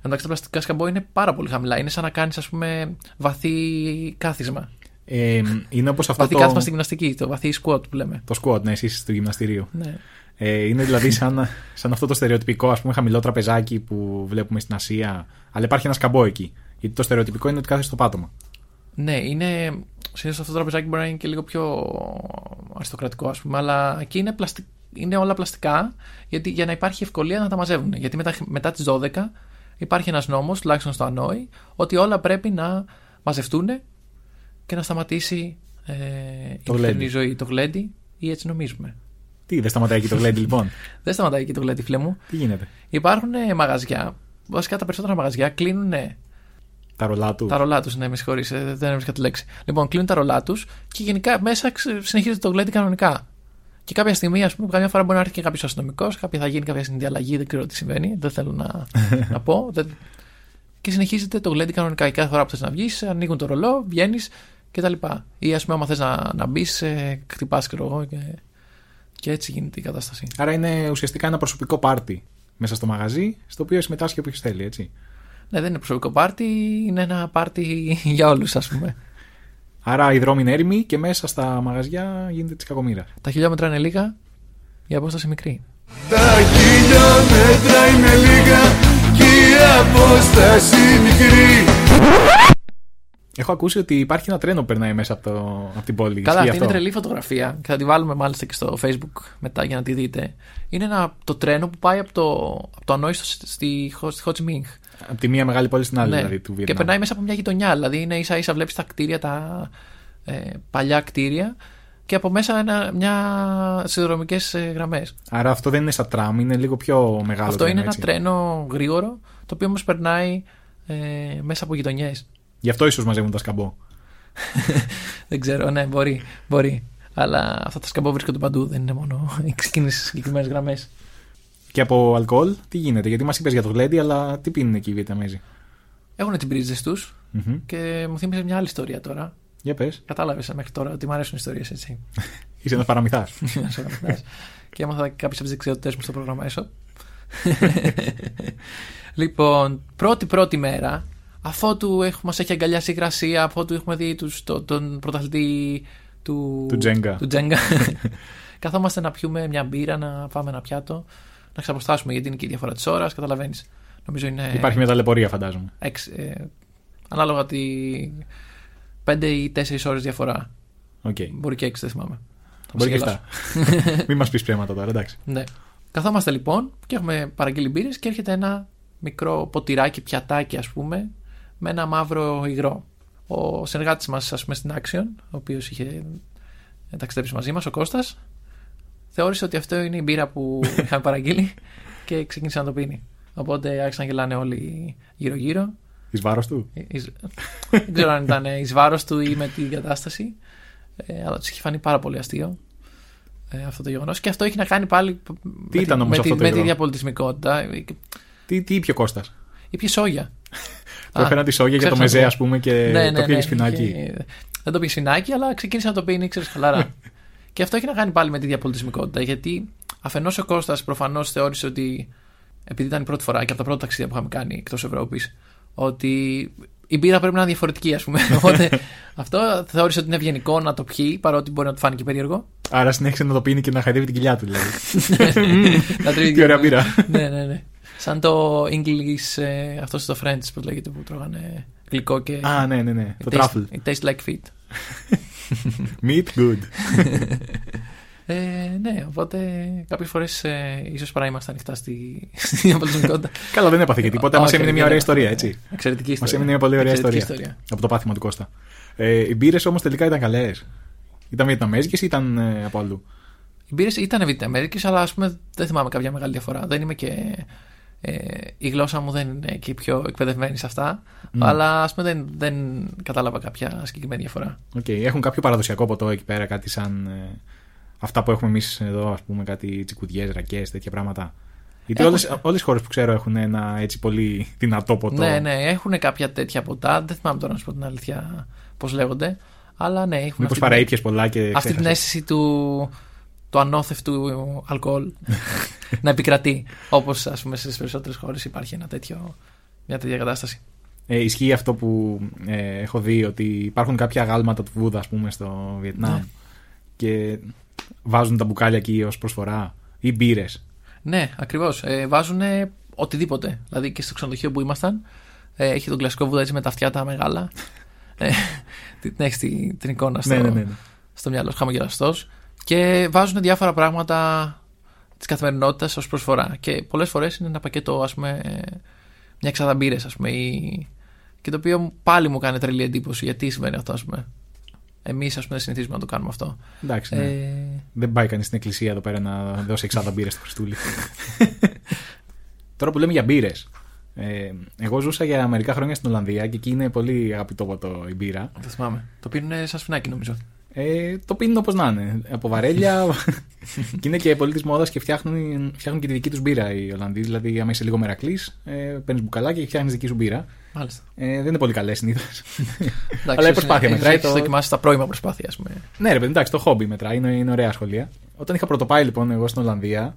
S2: Εντάξει, τα πλαστικά σκαμπό είναι πάρα πολύ χαμηλά. Είναι σαν να κάνεις, ας πούμε, βαθύ κάθισμα.
S1: Ε, είναι όπως αυτό
S2: βαθύ
S1: το,
S2: κάθισμα στη γυμναστική, το βαθύ squat που λέμε.
S1: το squat, ναι, εσεί στο γυμναστήριο.
S2: Ναι.
S1: Ε, είναι δηλαδή σαν, σαν αυτό το στερεοτυπικό ας πούμε, χαμηλό τραπεζάκι που βλέπουμε στην Ασία. Αλλά υπάρχει ένα σκαμπό εκεί. Γιατί το στερεοτυπικό είναι ότι κάθεσαι στο πάτωμα.
S2: Ναι, είναι. Συνήθω αυτό το τραπεζάκι μπορεί να είναι και λίγο πιο αριστοκρατικό, ας πούμε, αλλά εκεί είναι, πλαστι... είναι όλα πλαστικά γιατί, για να υπάρχει ευκολία να τα μαζεύουν. Γιατί μετά, μετά τις 12 υπάρχει ένας νόμος, τουλάχιστον στο Ανόη, ότι όλα πρέπει να μαζευτούν και να σταματήσει ε, η
S1: Το
S2: νυχτερινή
S1: γλέντι.
S2: ζωή, το γλέντι, ή έτσι νομίζουμε.
S1: Τι, δεν σταματάει εκεί το γλέντι λοιπόν;
S2: Δεν σταματάει εκεί το γλέντι, φίλε μου.
S1: Τι γίνεται;
S2: Υπάρχουν ε, μαγαζιά, βασικά τα περισσότερα μαγαζιά κλείνουν ε,
S1: Τα ρολά του.
S2: τα ρολά του, ναι, με συγχωρείς, δεν έβρισκα τη λέξη. Λοιπόν, κλείνουν τα ρολά του και γενικά μέσα ξε- συνεχίζεται το γλέντι κανονικά. Και κάποια στιγμή, ας πούμε, καμιά φορά μπορεί να έρθει και κάποιος αστυνομικός, κάποια θα γίνει κάποια συνδιαλλαγή, δεν ξέρω τι συμβαίνει, δεν θέλω να, να πω. Δεν... Και συνεχίζεται το γλέντι κανονικά. Και κάθε φορά που θες να βγεις, ανοίγουν το ρολό, βγαίνεις κτλ. Ή ας πούμε, άμα θες να, να μπεις, χτυπάς, ξέρω εγώ, και... και έτσι γίνεται η κατάσταση.
S1: Άρα είναι ουσιαστικά ένα προσωπικό πάρτι μέσα στο μαγαζί, στο οποίο συμμετάσχει όποιος θέλει, έτσι.
S2: Ναι, δεν είναι προσωπικό πάρτι, είναι ένα πάρτι για όλους, ας πούμε.
S1: Άρα οι δρόμοι είναι έρημοι και μέσα στα μαγαζιά γίνεται της κακομοίρα.
S2: Τα χιλιόμετρα είναι λίγα, η απόσταση μικρή.
S3: Τα χιλιόμετρα είναι λίγα και η απόσταση μικρή
S1: Έχω ακούσει ότι υπάρχει ένα τρένο που περνάει μέσα από, το, από την πόλη.
S2: Καλά,
S1: Ισχύει
S2: αυτή είναι
S1: αυτό;
S2: τρελή φωτογραφία και θα τη βάλουμε μάλιστα και στο facebook μετά για να τη δείτε. Είναι ένα, το τρένο που πάει από το, από το Ανόη στο, στη, Χο- στη Ho Chi Minh.
S1: Από τη μία μεγάλη πόλη στην άλλη,
S2: Ναι.
S1: δηλαδή, του
S2: και
S1: Βιετνάμ.
S2: περνάει μέσα από μια γειτονιά. Δηλαδή είναι ίσα ίσα βλέπεις τα κτίρια, τα ε, παλιά κτίρια και από μέσα ένα, μια συνδρομικές ε, γραμμές.
S1: Άρα αυτό δεν είναι σαν τραμ, είναι λίγο πιο μεγάλο.
S2: Αυτό είναι ένα
S1: έτσι.
S2: τρένο γρήγορο, το οποίο όμως περνάει ε, μέσα από γειτονιές.
S1: Γι' αυτό ίσως μαζεύουν τα σκαμπό.
S2: Δεν ξέρω, ναι, μπορεί. μπορεί. Αλλά αυτά τα σκαμπό βρίσκονται παντού, δεν είναι μόνο εκείνε συγκεκριμένες γραμμές.
S1: Και από αλκοόλ, τι γίνεται, γιατί μας είπες για το γλέντι, αλλά τι πίνουν εκεί οι Βιετναμέζοι;
S2: Έχουν τι μπρίτζε του
S1: Μμμ.
S2: και μου θύμισε μια άλλη ιστορία τώρα.
S1: Για πες.
S2: Κατάλαβες μέχρι τώρα ότι μου αρέσουν οι ιστορίες έτσι.
S1: Είσαι ένας παραμυθάς.
S2: Να σε ρωτάς. και έμαθα κάποιες από τις δεξιότητέ μου στο πρόγραμμα ESOP. λοιπόν, πρώτη-πρώτη μέρα, αφότου έχουμε, μας έχει αγκαλιάσει η υγρασία, αφότου έχουμε δει τους, το, τον πρωταθλητή του,
S1: Του Τζέγκα.
S2: του Τζέγκα. Καθόμαστε να πιούμε μια μπύρα, να φάμε ένα πιάτο, να ξαποστάσουμε γιατί είναι και η διαφορά της ώρας. Καταλαβαίνεις. Νομίζω είναι.
S1: Υπάρχει μια ταλαιπωρία, φαντάζομαι.
S2: έξι- ε, ανάλογα τη. 5 ή 4 ώρες διαφορά.
S1: Οκ.
S2: Μπορεί και 6, δεν θυμάμαι. Θα
S1: Μπορεί και
S2: μας
S1: αυτά. Μην μας πεις ψέματα τώρα, εντάξει.
S2: Ναι. Καθόμαστε λοιπόν και έχουμε παραγγείλει μπύρες και έρχεται ένα μικρό ποτηράκι, πιατάκι ας πούμε, με ένα μαύρο υγρό. Ο συνεργάτης μας, ας πούμε, στην Action, ο οποίος είχε ταξιδέψει μαζί μας, ο Κώστας, θεώρησε ότι αυτό είναι η μπύρα που είχαμε παραγγείλει και ξεκίνησε να το πίνει. Οπότε άρχισαν να γελάνε όλοι γύρω-γύρω.
S1: Εις βάρος του;
S2: Εις- Δεν ξέρω αν ήταν εις βάρος του ή με την κατάσταση. Ε, αλλά τους είχε φανεί πάρα πολύ αστείο ε, αυτό το γεγονός. Και αυτό έχει να κάνει πάλι με,
S1: ήταν
S2: τη,
S1: όμως
S2: με, τη,
S1: αυτό το
S2: με τη
S1: υγρό;
S2: διαπολιτισμικότητα.
S1: Τι, τι είπε ο Κώστας;
S2: Ήπια σόγια.
S1: Που έφεραν τη σόγια για το
S2: ξέρεις
S1: μεζέ,
S2: αυτό.
S1: ας πούμε, και
S2: Ναι,
S1: το πήγε σπινάκι.
S2: είχε- Δεν το πήγε σφινάκι, αλλά ξεκίνησε να το πίνει, ξέρεις, χαλαρά. και αυτό έχει να κάνει πάλι με τη διαπολιτισμικότητα. Γιατί αφενός ο Κώστας προφανώς θεώρησε ότι. Επειδή ήταν η πρώτη φορά και από τα πρώτα ταξίδια που είχαμε κάνει εκτός Ευρώπης, ότι η μπύρα πρέπει να είναι διαφορετική, ας πούμε. Οπότε αυτό θεώρησε ότι είναι ευγενικό να το πιει, παρότι μπορεί να του φάνηκε περίεργο.
S1: Άρα συνέχισε να το πίνει και να χαϊδεύει την κοιλιά του, δηλαδή.
S2: να τρώει
S1: Τι ωραία μπύρα.
S2: ναι, ναι, ναι. Σαν το English, ε, αυτός στο French που λέγεται που τρώγανε γλυκό και.
S1: Α, ναι, ναι, ναι. Το
S2: It tastes-
S1: truffle.
S2: It tastes like feet.
S1: Meat good.
S2: Ε, ναι, οπότε κάποιες φορές ε, ίσως παρά είμαστε ανοιχτά στη, στην αποτελεσματικότητα.
S1: Καλά, δεν έπαθε και τίποτα. Μας
S2: Όχι,
S1: έμεινε
S2: δεν
S1: μια ωραία
S2: έπαθε.
S1: ιστορία, έτσι.
S2: Εξαιρετική
S1: Μας
S2: ιστορία.
S1: έμεινε μια πολύ ωραία
S2: Εξαιρετική
S1: ιστορία. Από το πάθημα του Κώστα. Ε, οι μπύρες όμως τελικά ήταν καλές. Ήταν βιετναμέζικες ή ήταν ε, από αλλού;
S2: Οι μπύρες ήταν Βιταμέρικε, αλλά ας πούμε δεν θυμάμαι κάποια μεγάλη διαφορά. Δεν είμαι και. Ε, η γλώσσα μου δεν είναι και η πιο εκπαιδευμένη σε αυτά. Αλλά ας πούμε δεν, δεν κατάλαβα κάποια συγκεκριμένη διαφορά.
S1: Οκ, Έχουν κάποιο παραδοσιακό ποτό εκεί πέρα, κάτι σαν ε, αυτά που έχουμε εμείς εδώ, ας πούμε, κάτι τσικουδιές, ρακές, τέτοια πράγματα. Γιατί
S2: Έχουν-
S1: όλες, όλες οι χώρες που ξέρω έχουν ένα έτσι πολύ δυνατό ποτό.
S2: Ναι, ναι, έχουν κάποια τέτοια ποτά. Δεν θυμάμαι τώρα να σου πω την αλήθεια πώς λέγονται. Αλλά ναι, έχουν.
S1: Μήπως
S2: αυτή την-
S1: παραήπιες πολλά και
S2: αυτή την
S1: ξέχασες.
S2: αίσθηση του, του ανόθευτου αλκοόλ να επικρατεί. Όπως ας πούμε στις περισσότερες χώρες υπάρχει ένα τέτοιο, μια τέτοια κατάσταση.
S1: Ε, ισχύει αυτό που ε, έχω δει ότι υπάρχουν κάποια γάλματα του Βούδα, ας πούμε, στο Βιετνάμ
S2: Ναι.
S1: και βάζουν τα μπουκάλια εκεί ως προσφορά ή μπύρες.
S2: Ναι, ακριβώς. Ε, βάζουν οτιδήποτε. Δηλαδή και στο ξενοδοχείο που ήμασταν, ε, έχει τον κλασικό βούδα έτσι με τα αυτιά τα μεγάλα. ε, την έχεις την, την εικόνα στο,
S1: Ναι, ναι, ναι. ναι.
S2: στο μυαλό σου, χαμογελαστός. Και βάζουν διάφορα πράγματα της καθημερινότητας ως προσφορά. Και πολλές φορές είναι ένα πακέτο, ας πούμε, ε, μια εξάδα μπύρες, ας πούμε. Ή... Και το οποίο πάλι μου κάνει τρελή εντύπωση. Γιατί συμβαίνει αυτό, ας πούμε. Εμείς, ας πούμε, δεν συνηθίζουμε να το κάνουμε αυτό.
S1: Εντάξει, ναι.
S2: Ε,
S1: Δεν πάει κανείς στην εκκλησία εδώ πέρα να δώσει εξάδα μπύρες στο Χριστούλη. Τώρα που λέμε για μπύρες. Ε, εγώ ζούσα για μερικά χρόνια στην Ολλανδία και εκεί είναι πολύ αγαπητό ποτό η μπύρα.
S2: το θυμάμαι. Το πίνουν σαν σφινάκι, νομίζω.
S1: Ε, το πίνουν όπως να είναι. Από βαρέλια. και είναι και πολύ τη μόδας και φτιάχνουν, φτιάχνουν και τη δική τους μπύρα οι Ολλανδοί. Δηλαδή, άμα είσαι λίγο μερακλής, ε, παίρνεις μπουκαλάκι και φτιάχνεις δική σου μπύρα.
S2: Μάλιστα.
S1: Ε, δεν είναι πολύ καλές συνήθως.
S2: Εντάξει,
S1: Αλλά η
S2: ίσως
S1: προσπάθεια
S2: είναι-
S1: μετράει.
S2: ίσως
S1: Το...
S2: έχεις δοκιμάσει τα πρώιμα προσπάθειας, ας πούμε.
S1: Ναι, ρε παιδί, εντάξει, το χόμπι μετράει. Είναι, είναι ωραία σχολεία. Όταν είχα πρωτοπάει λοιπόν εγώ στην Ολλανδία,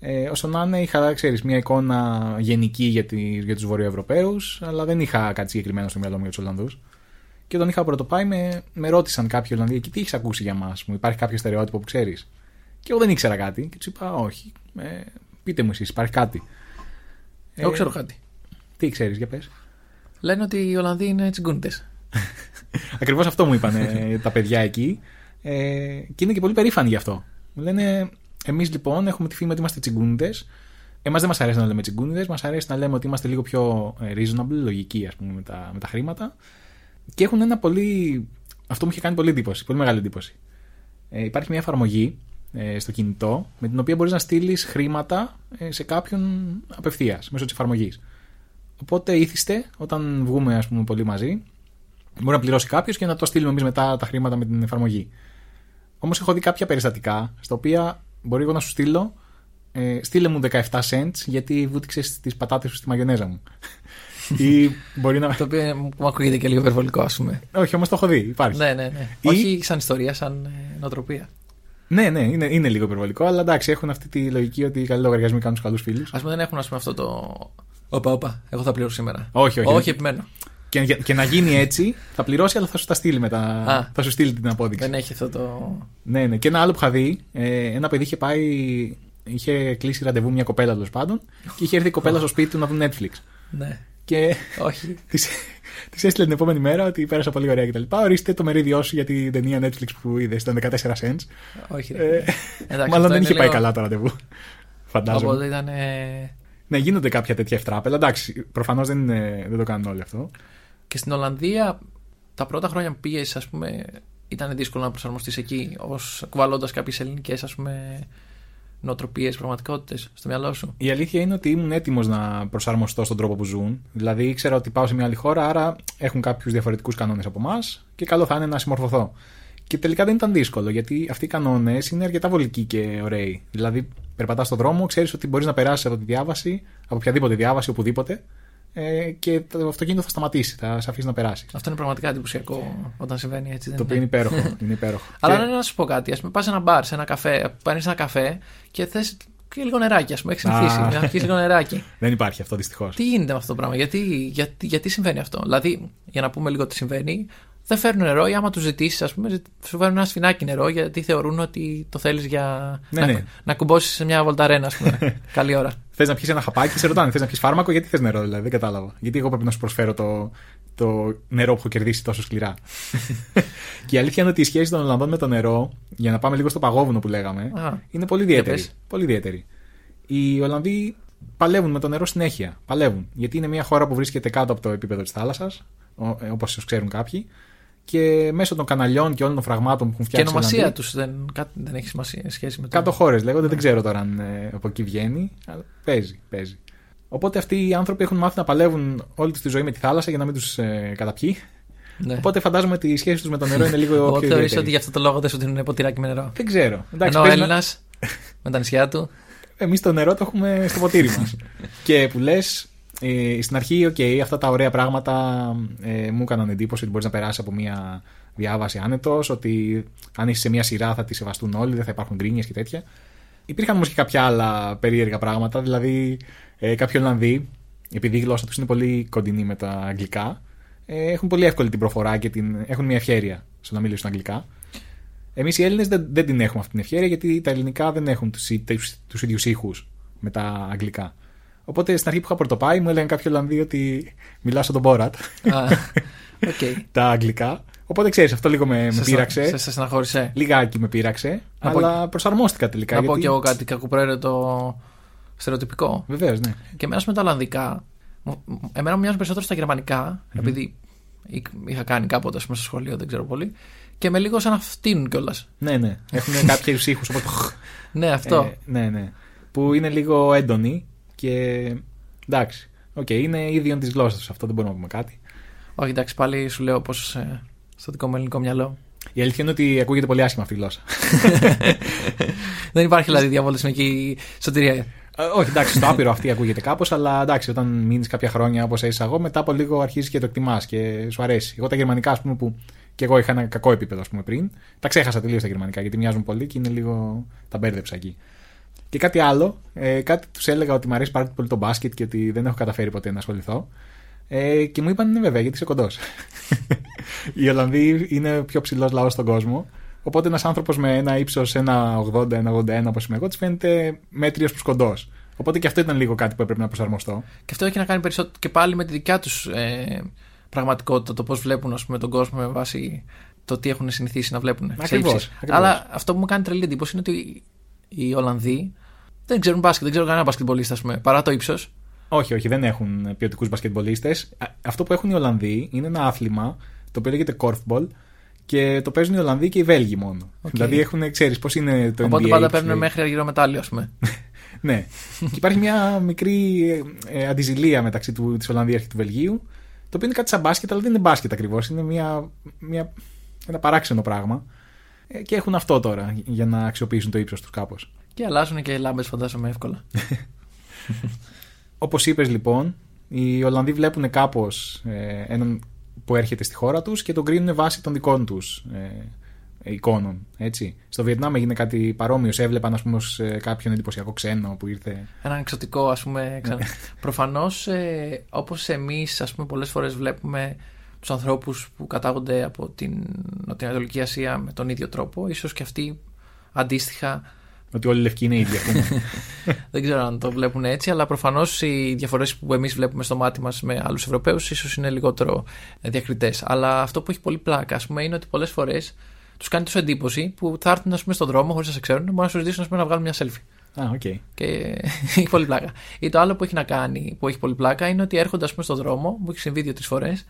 S1: ε, όσο να είναι, είχα ξέρεις, μια εικόνα γενική για, τη, για τους Βορειοευρωπαίους, αλλά δεν είχα κάτι συγκεκριμένο στο μυαλό μου για τους Ολλανδούς. Και όταν είχα πρωτοπάει, με, με ρώτησαν κάποιοι Ολλανδοί, και τι έχεις ακούσει για μας, μου υπάρχει κάποιο στερεότυπο που ξέρεις; Και εγώ δεν ήξερα κάτι. Και τους είπα, Όχι, ε, πείτε μου εσείς, υπάρχει κάτι.
S2: Εγώ
S1: Ε,
S2: ξέρω κάτι.
S1: Τι ξέρεις, για πες.
S2: Λένε ότι οι Ολλανδοί είναι τσιγκούντες.
S1: Ακριβώς αυτό μου είπαν ε, τα παιδιά εκεί. Ε, και είναι και πολύ περήφανοι γι' αυτό. Μου λένε, εμείς λοιπόν έχουμε τη φήμη ότι είμαστε τσιγκούνιδε. Εμάς δεν μας αρέσει να λέμε τσιγκούνιδε, μας αρέσει να λέμε ότι είμαστε λίγο πιο ε, reasonable, λογικοί ας πούμε, με τα, με τα χρήματα. Και έχουν ένα πολύ. Αυτό μου είχε κάνει πολύ εντύπωση, πολύ μεγάλη εντύπωση. Ε, υπάρχει μια εφαρμογή ε, στο κινητό με την οποία μπορείς να στείλεις χρήματα ε, σε κάποιον απευθείας μέσω της εφαρμογής. Οπότε ήθιστε, όταν βγούμε ας πούμε, πολύ μαζί, Μπορεί να πληρώσει κάποιος και να το στείλουμε εμείς μετά τα χρήματα με την εφαρμογή. Όμως έχω δει κάποια περιστατικά στα οποία μπορεί εγώ να σου στείλω. Ε, στείλε μου 17 cents γιατί βούτυξες τις πατάτες σου στη μαγιονέζα μου. Ή μπορεί να.
S2: Το οποίο μου ακούγεται και λίγο υπερβολικό, ας πούμε.
S1: Όχι, όμως το έχω δει. Υπάρχει.
S2: Ναι, ναι, ναι.
S1: Ή-
S2: Όχι σαν ιστορία, σαν ε, νοοτροπία.
S1: Ναι, ναι, είναι, είναι λίγο υπερβολικό, αλλά εντάξει, έχουν αυτή τη λογική ότι οι καλοί λογαριασμοί κάνουν τους καλούς φίλους.
S2: Α πούμε δεν έχουν ας πούμε, αυτό το. Όπα, όπα, εγώ θα πληρώσω σήμερα.
S1: Όχι, όχι.
S2: Όχι, επιμένω.
S1: Και, και να γίνει έτσι, θα πληρώσει, αλλά θα σου τα στείλει μετά.
S2: Α.
S1: θα σου στείλει την απόδειξη.
S2: Δεν έχει αυτό το.
S1: Ναι, ναι. Και ένα άλλο που είχα δει, ε, ένα παιδί είχε πάει, είχε κλείσει ραντεβού μια κοπέλα τέλος πάντων και είχε έρθει η κοπέλα στο σπίτι του να δουν Netflix.
S2: Ναι.
S1: Και
S2: Όχι.
S1: της έστειλε την επόμενη μέρα ότι πέρασα πολύ ωραία κτλ. Ορίστε το μερίδιό σου για την ταινία Netflix που είδες, ήταν 14 cents.
S2: Όχι.
S1: Ε,
S2: ρε. Εντάξει,
S1: μάλλον
S2: αυτό
S1: δεν
S2: είναι
S1: είχε πάει
S2: λίγο-
S1: καλά το ραντεβού. Φαντάζομαι.
S2: Οπότε ήταν. ε,
S1: Ναι, γίνονται κάποια τέτοια ευτράπελα. Εντάξει, προφανώς δεν, είναι- δεν το κάνουν όλοι αυτό.
S2: Και στην Ολλανδία, τα πρώτα χρόνια που πήγες, ας πούμε, ήταν δύσκολο να προσαρμοστείς εκεί, ω κουβαλώντας κάποιες ελληνικές, ας πούμε, νοοτροπίες, πραγματικότητες στο μυαλό σου.
S1: Η αλήθεια είναι ότι ήμουν έτοιμος να προσαρμοστώ στον τρόπο που ζουν. Δηλαδή ήξερα ότι πάω σε μια άλλη χώρα, άρα έχουν κάποιους διαφορετικούς κανόνες από εμάς και καλό θα είναι να συμμορφωθώ. Και τελικά δεν ήταν δύσκολο, γιατί αυτοί οι κανόνες είναι αρκετά βολικοί και ωραίοι. Δηλαδή, περπατάς στον δρόμο, ξέρεις ότι μπορείς να περάσεις από τη διάβαση, από οποιαδήποτε διάβαση, οπουδήποτε, ε, και το αυτοκίνητο θα σταματήσει, θα σε αφήσει να περάσει.
S2: Αυτό είναι πραγματικά εντυπωσιακό όταν συμβαίνει έτσι. Δεν
S1: Το οποίο είναι υπέροχο. είναι υπέροχο.
S2: Αλλά
S1: Και-
S2: ναι, να σου πω κάτι. Α πούμε, πας σε ένα μπαρ, σε ένα καφέ, παίρνεις ένα καφέ και θες και λίγο νεράκι, ας πούμε. Έχεις συνηθίσει.
S1: Α.
S2: να πιεις λίγο νεράκι.
S1: Δεν υπάρχει αυτό δυστυχώς.
S2: Τι γίνεται με αυτό το πράγμα, γιατί, γιατί, γιατί συμβαίνει αυτό; Δηλαδή, για να πούμε λίγο τι συμβαίνει, δεν φέρνουν νερό ή άμα τους ζητήσεις, ας πούμε, ζητ- σου φέρνουν ένα σφινάκι νερό γιατί θεωρούν ότι το θέλεις για
S1: Ναι,
S2: να,
S1: ναι.
S2: να κουμπώσεις σε μια βολταρένα, ας πούμε. Καλή ώρα.
S1: Θες να πιεις ένα χαπάκι, σε ρωτάνε. Θες να πιεις φάρμακο, γιατί θες νερό, δηλαδή. Δεν κατάλαβα. Γιατί εγώ πρέπει να σου προσφέρω το, το νερό που έχω κερδίσει τόσο σκληρά. και η αλήθεια είναι ότι η σχέση των Ολλανδών με το νερό, για να πάμε λίγο στο παγόβουνο που λέγαμε,
S2: Α,
S1: είναι πολύ ιδιαίτερη.
S2: πες.
S1: Πολύ ιδιαίτερη. Οι Ολλανδοί παλεύουν με το νερό συνέχεια. Παλεύουν. Γιατί είναι μια χώρα που βρίσκεται κάτω από το επίπεδο της θάλασσας, όπως ίσω ξέρουν κάποιοι. Και μέσω των καναλιών και όλων των φραγμάτων που έχουν
S2: και η
S1: φτιάξει. οι
S2: ονομασία
S1: Ολλανδοί,
S2: τους δεν, κάτι δεν έχει σημασία, σχέση με το.
S1: Κάτω χώρες λέγονται, δεν ξέρω τώρα αν ε, από εκεί βγαίνει. Αλλά παίζει, παίζει. Οπότε αυτοί οι άνθρωποι έχουν μάθει να παλεύουν όλη τους τη ζωή με τη θάλασσα για να μην τους ε, καταπιεί.
S2: Ναι.
S1: Οπότε φαντάζομαι ότι η σχέση τους με το νερό είναι λίγο
S2: Εγώ
S1: πιο
S2: θεωρήσω
S1: ιδιαίτερη.
S2: ότι γι' αυτό το λόγο δεν σου δίνουν ποτηράκι με νερό.
S1: Δεν ξέρω. Εντάξει,
S2: Ενώ ο
S1: παίζει να-
S2: Έλληνας με τα νησιά του.
S1: Εμείς το νερό το έχουμε στο ποτήρι μας. και που λες, ε, στην αρχή, οκ, αυτά τα ωραία πράγματα ε, μου έκαναν εντύπωση ότι μπορείς να περάσεις από μια διάβαση άνετος, ότι αν είσαι σε μια σειρά θα τη σεβαστούν όλοι, δεν θα υπάρχουν γκρίνιες και τέτοια. Υπήρχαν όμως και κάποια άλλα περίεργα πράγματα, δηλαδή ε, κάποιοι Ολλανδοί, επειδή η γλώσσα τους είναι πολύ κοντινή με τα αγγλικά, ε, έχουν πολύ εύκολη την προφορά και την, έχουν μια ευχέρεια στο να μιλήσουν αγγλικά. Εμείς οι Έλληνες δεν, δεν την έχουμε αυτή την ευχέρεια γιατί τα ελληνικά δεν έχουν τους τους ίδιους ήχους με τα αγγλικά. Οπότε στην αρχή που είχα πρωτοπάει μου έλεγαν κάποιοι Ολλανδοί ότι μιλάω σαν τον Μπόρατ
S2: Α, Οκ.
S1: τα αγγλικά. Οπότε ξέρεις, αυτό λίγο με, με
S2: Σε-
S1: πείραξε.
S2: Σε, σε στεναχώρησε.
S1: Λιγάκι με πείραξε.
S2: Να πω-
S1: αλλά προσαρμόστηκα τελικά.
S2: Να πω
S1: γιατί...
S2: κι εγώ κάτι κακοπροαίρετο στερεοτυπικό.
S1: Βεβαίως, ναι.
S2: Και εμένα με τα Ολλανδικά, μου- μου- εμένα μου μοιάζουν περισσότερο στα γερμανικά επειδή εί- είχα κάνει κάποτε ας πούμε, στο σχολείο, δεν ξέρω πολύ. Και με λίγο σαν να φτύνουν κιόλας.
S1: Ναι, ναι. Έχουν κάποιους ήχους. Οπότε...
S2: Ναι, αυτό.
S1: Ε, ναι, ναι. Που είναι λίγο έντονοι και. Εντάξει. Οκ, είναι ίδιον της γλώσσας τους. Αυτό δεν μπορούμε να πούμε κάτι.
S2: Όχι, εντάξει, πάλι σου λέω πώς στο δικό μου ελληνικό μυαλό.
S1: Η αλήθεια είναι ότι ακούγεται πολύ άσχημα αυτή η γλώσσα.
S2: Δεν υπάρχει δηλαδή διαβολισμική σωτηρία.
S1: Ε, όχι, εντάξει, στο άπειρο αυτή ακούγεται κάπως, αλλά εντάξει, όταν μείνεις κάποια χρόνια όπως έζησα εγώ, μετά από λίγο αρχίζεις και το εκτιμάς και σου αρέσει. Εγώ τα γερμανικά, ας πούμε, που και εγώ είχα ένα κακό επίπεδο ας πούμε, πριν, τα ξέχασα τελείως τα γερμανικά γιατί μοιάζουν πολύ και είναι λίγο. τα μπέρδεψα εκεί. Και κάτι άλλο, ε, κάτι τους έλεγα ότι μου αρέσει πάρα πολύ το μπάσκετ και ότι δεν έχω καταφέρει ποτέ να ασχοληθώ. Ε, και μου είπαν ναι, βέβαια, γιατί είσαι κοντός. Οι Ολλανδοί είναι ο πιο ψηλός λαός στον κόσμο. Οπότε ένας άνθρωπος με ένα ύψος 1,80-1,81 όπως είμαι εγώ, της φαίνεται μέτριος προς κοντός. Οπότε και αυτό ήταν λίγο κάτι που έπρεπε να προσαρμοστώ.
S2: Και αυτό έχει να κάνει περισσότερο και πάλι με τη δικιά τους ε, πραγματικότητα, το πώς βλέπουν ας πούμε, τον κόσμο με βάση το τι έχουν συνηθίσει να βλέπουν. σε
S1: Ακριβώς,
S2: ύψη.
S1: ακριβώς.
S2: Αλλά αυτό που μου κάνει τρελή εντύπωση είναι ότι οι Ολλανδοί δεν ξέρουν μπάσκετ, δεν ξέρουν κανένα μπασκετμπολίστα, ας πούμε, παρά το ύψος.
S1: Όχι, όχι, δεν έχουν ποιοτικούς μπασκετμπολίστες. Αυτό που έχουν οι Ολλανδοί είναι ένα άθλημα το οποίο λέγεται korfball και το παίζουν οι Ολλανδοί και οι Βέλγοι μόνο. Δηλαδή έχουν, ξέρεις πώς είναι το
S2: Οπότε
S1: NBA.
S2: πάντα
S1: τους
S2: παίρνουν
S1: λέει.
S2: μέχρι αργυρό μετάλλιο, ας πούμε.
S1: Ναι. και υπάρχει μια μικρή ε, αντιζηλία μεταξύ του, της Ολλανδίας και του Βελγίου, το οποίο είναι κάτι σαν μπάσκετ, αλλά δεν είναι μπάσκετ ακριβώς, είναι μια, μια, ένα παράξενο πράγμα. Ε, και έχουν αυτό τώρα για να αξιοποιήσουν το ύψος τους κάπως.
S2: και αλλάζουν και οι λάμπες, φαντάζομαι εύκολα.
S1: Όπως είπες λοιπόν, οι Ολλανδοί βλέπουν κάπως ε, έναν που έρχεται στη χώρα τους και τον κρίνουν βάσει των δικών τους ε, εικόνων. Έτσι. Στο Βιετνάμ έγινε κάτι παρόμοιο. Σε Έβλεπαν, ας πούμε, ως, ε, κάποιον εντυπωσιακό ξένο που ήρθε.
S2: Έναν εξωτικό, ας πούμε. Ξα... Προφανώς, ε, όπως εμείς, ας πούμε, πολλές φορές βλέπουμε τους ανθρώπους που κατάγονται από την Νοτιοανατολική Ασία με τον ίδιο τρόπο, ίσως και αυτοί αντίστοιχα
S1: Ότι όλοι οι λευκοί είναι ίδιοι, ας πούμε.
S2: δεν ξέρω αν το βλέπουν έτσι, αλλά προφανώς οι διαφορές που εμείς βλέπουμε στο μάτι μας με άλλους Ευρωπαίους ίσως είναι λιγότερο διακριτές. Αλλά αυτό που έχει πολύ πλάκα, ας πούμε, είναι ότι πολλές φορές τους κάνει τόσο εντύπωση που θα έρθουν ας πούμε, στον δρόμο χωρίς να σε ξέρουν, μπορούν να σου ζητήσουν ας πούμε, να βγάλουν μια selfie.
S1: Α, οκ.
S2: Και έχει πολύ πλάκα. Ή το άλλο που έχει να κάνει, που έχει πολύ πλάκα, είναι ότι έρχονται ας πούμε, στον δρόμο, μου έχει συμβεί δύο-τρεις φορές,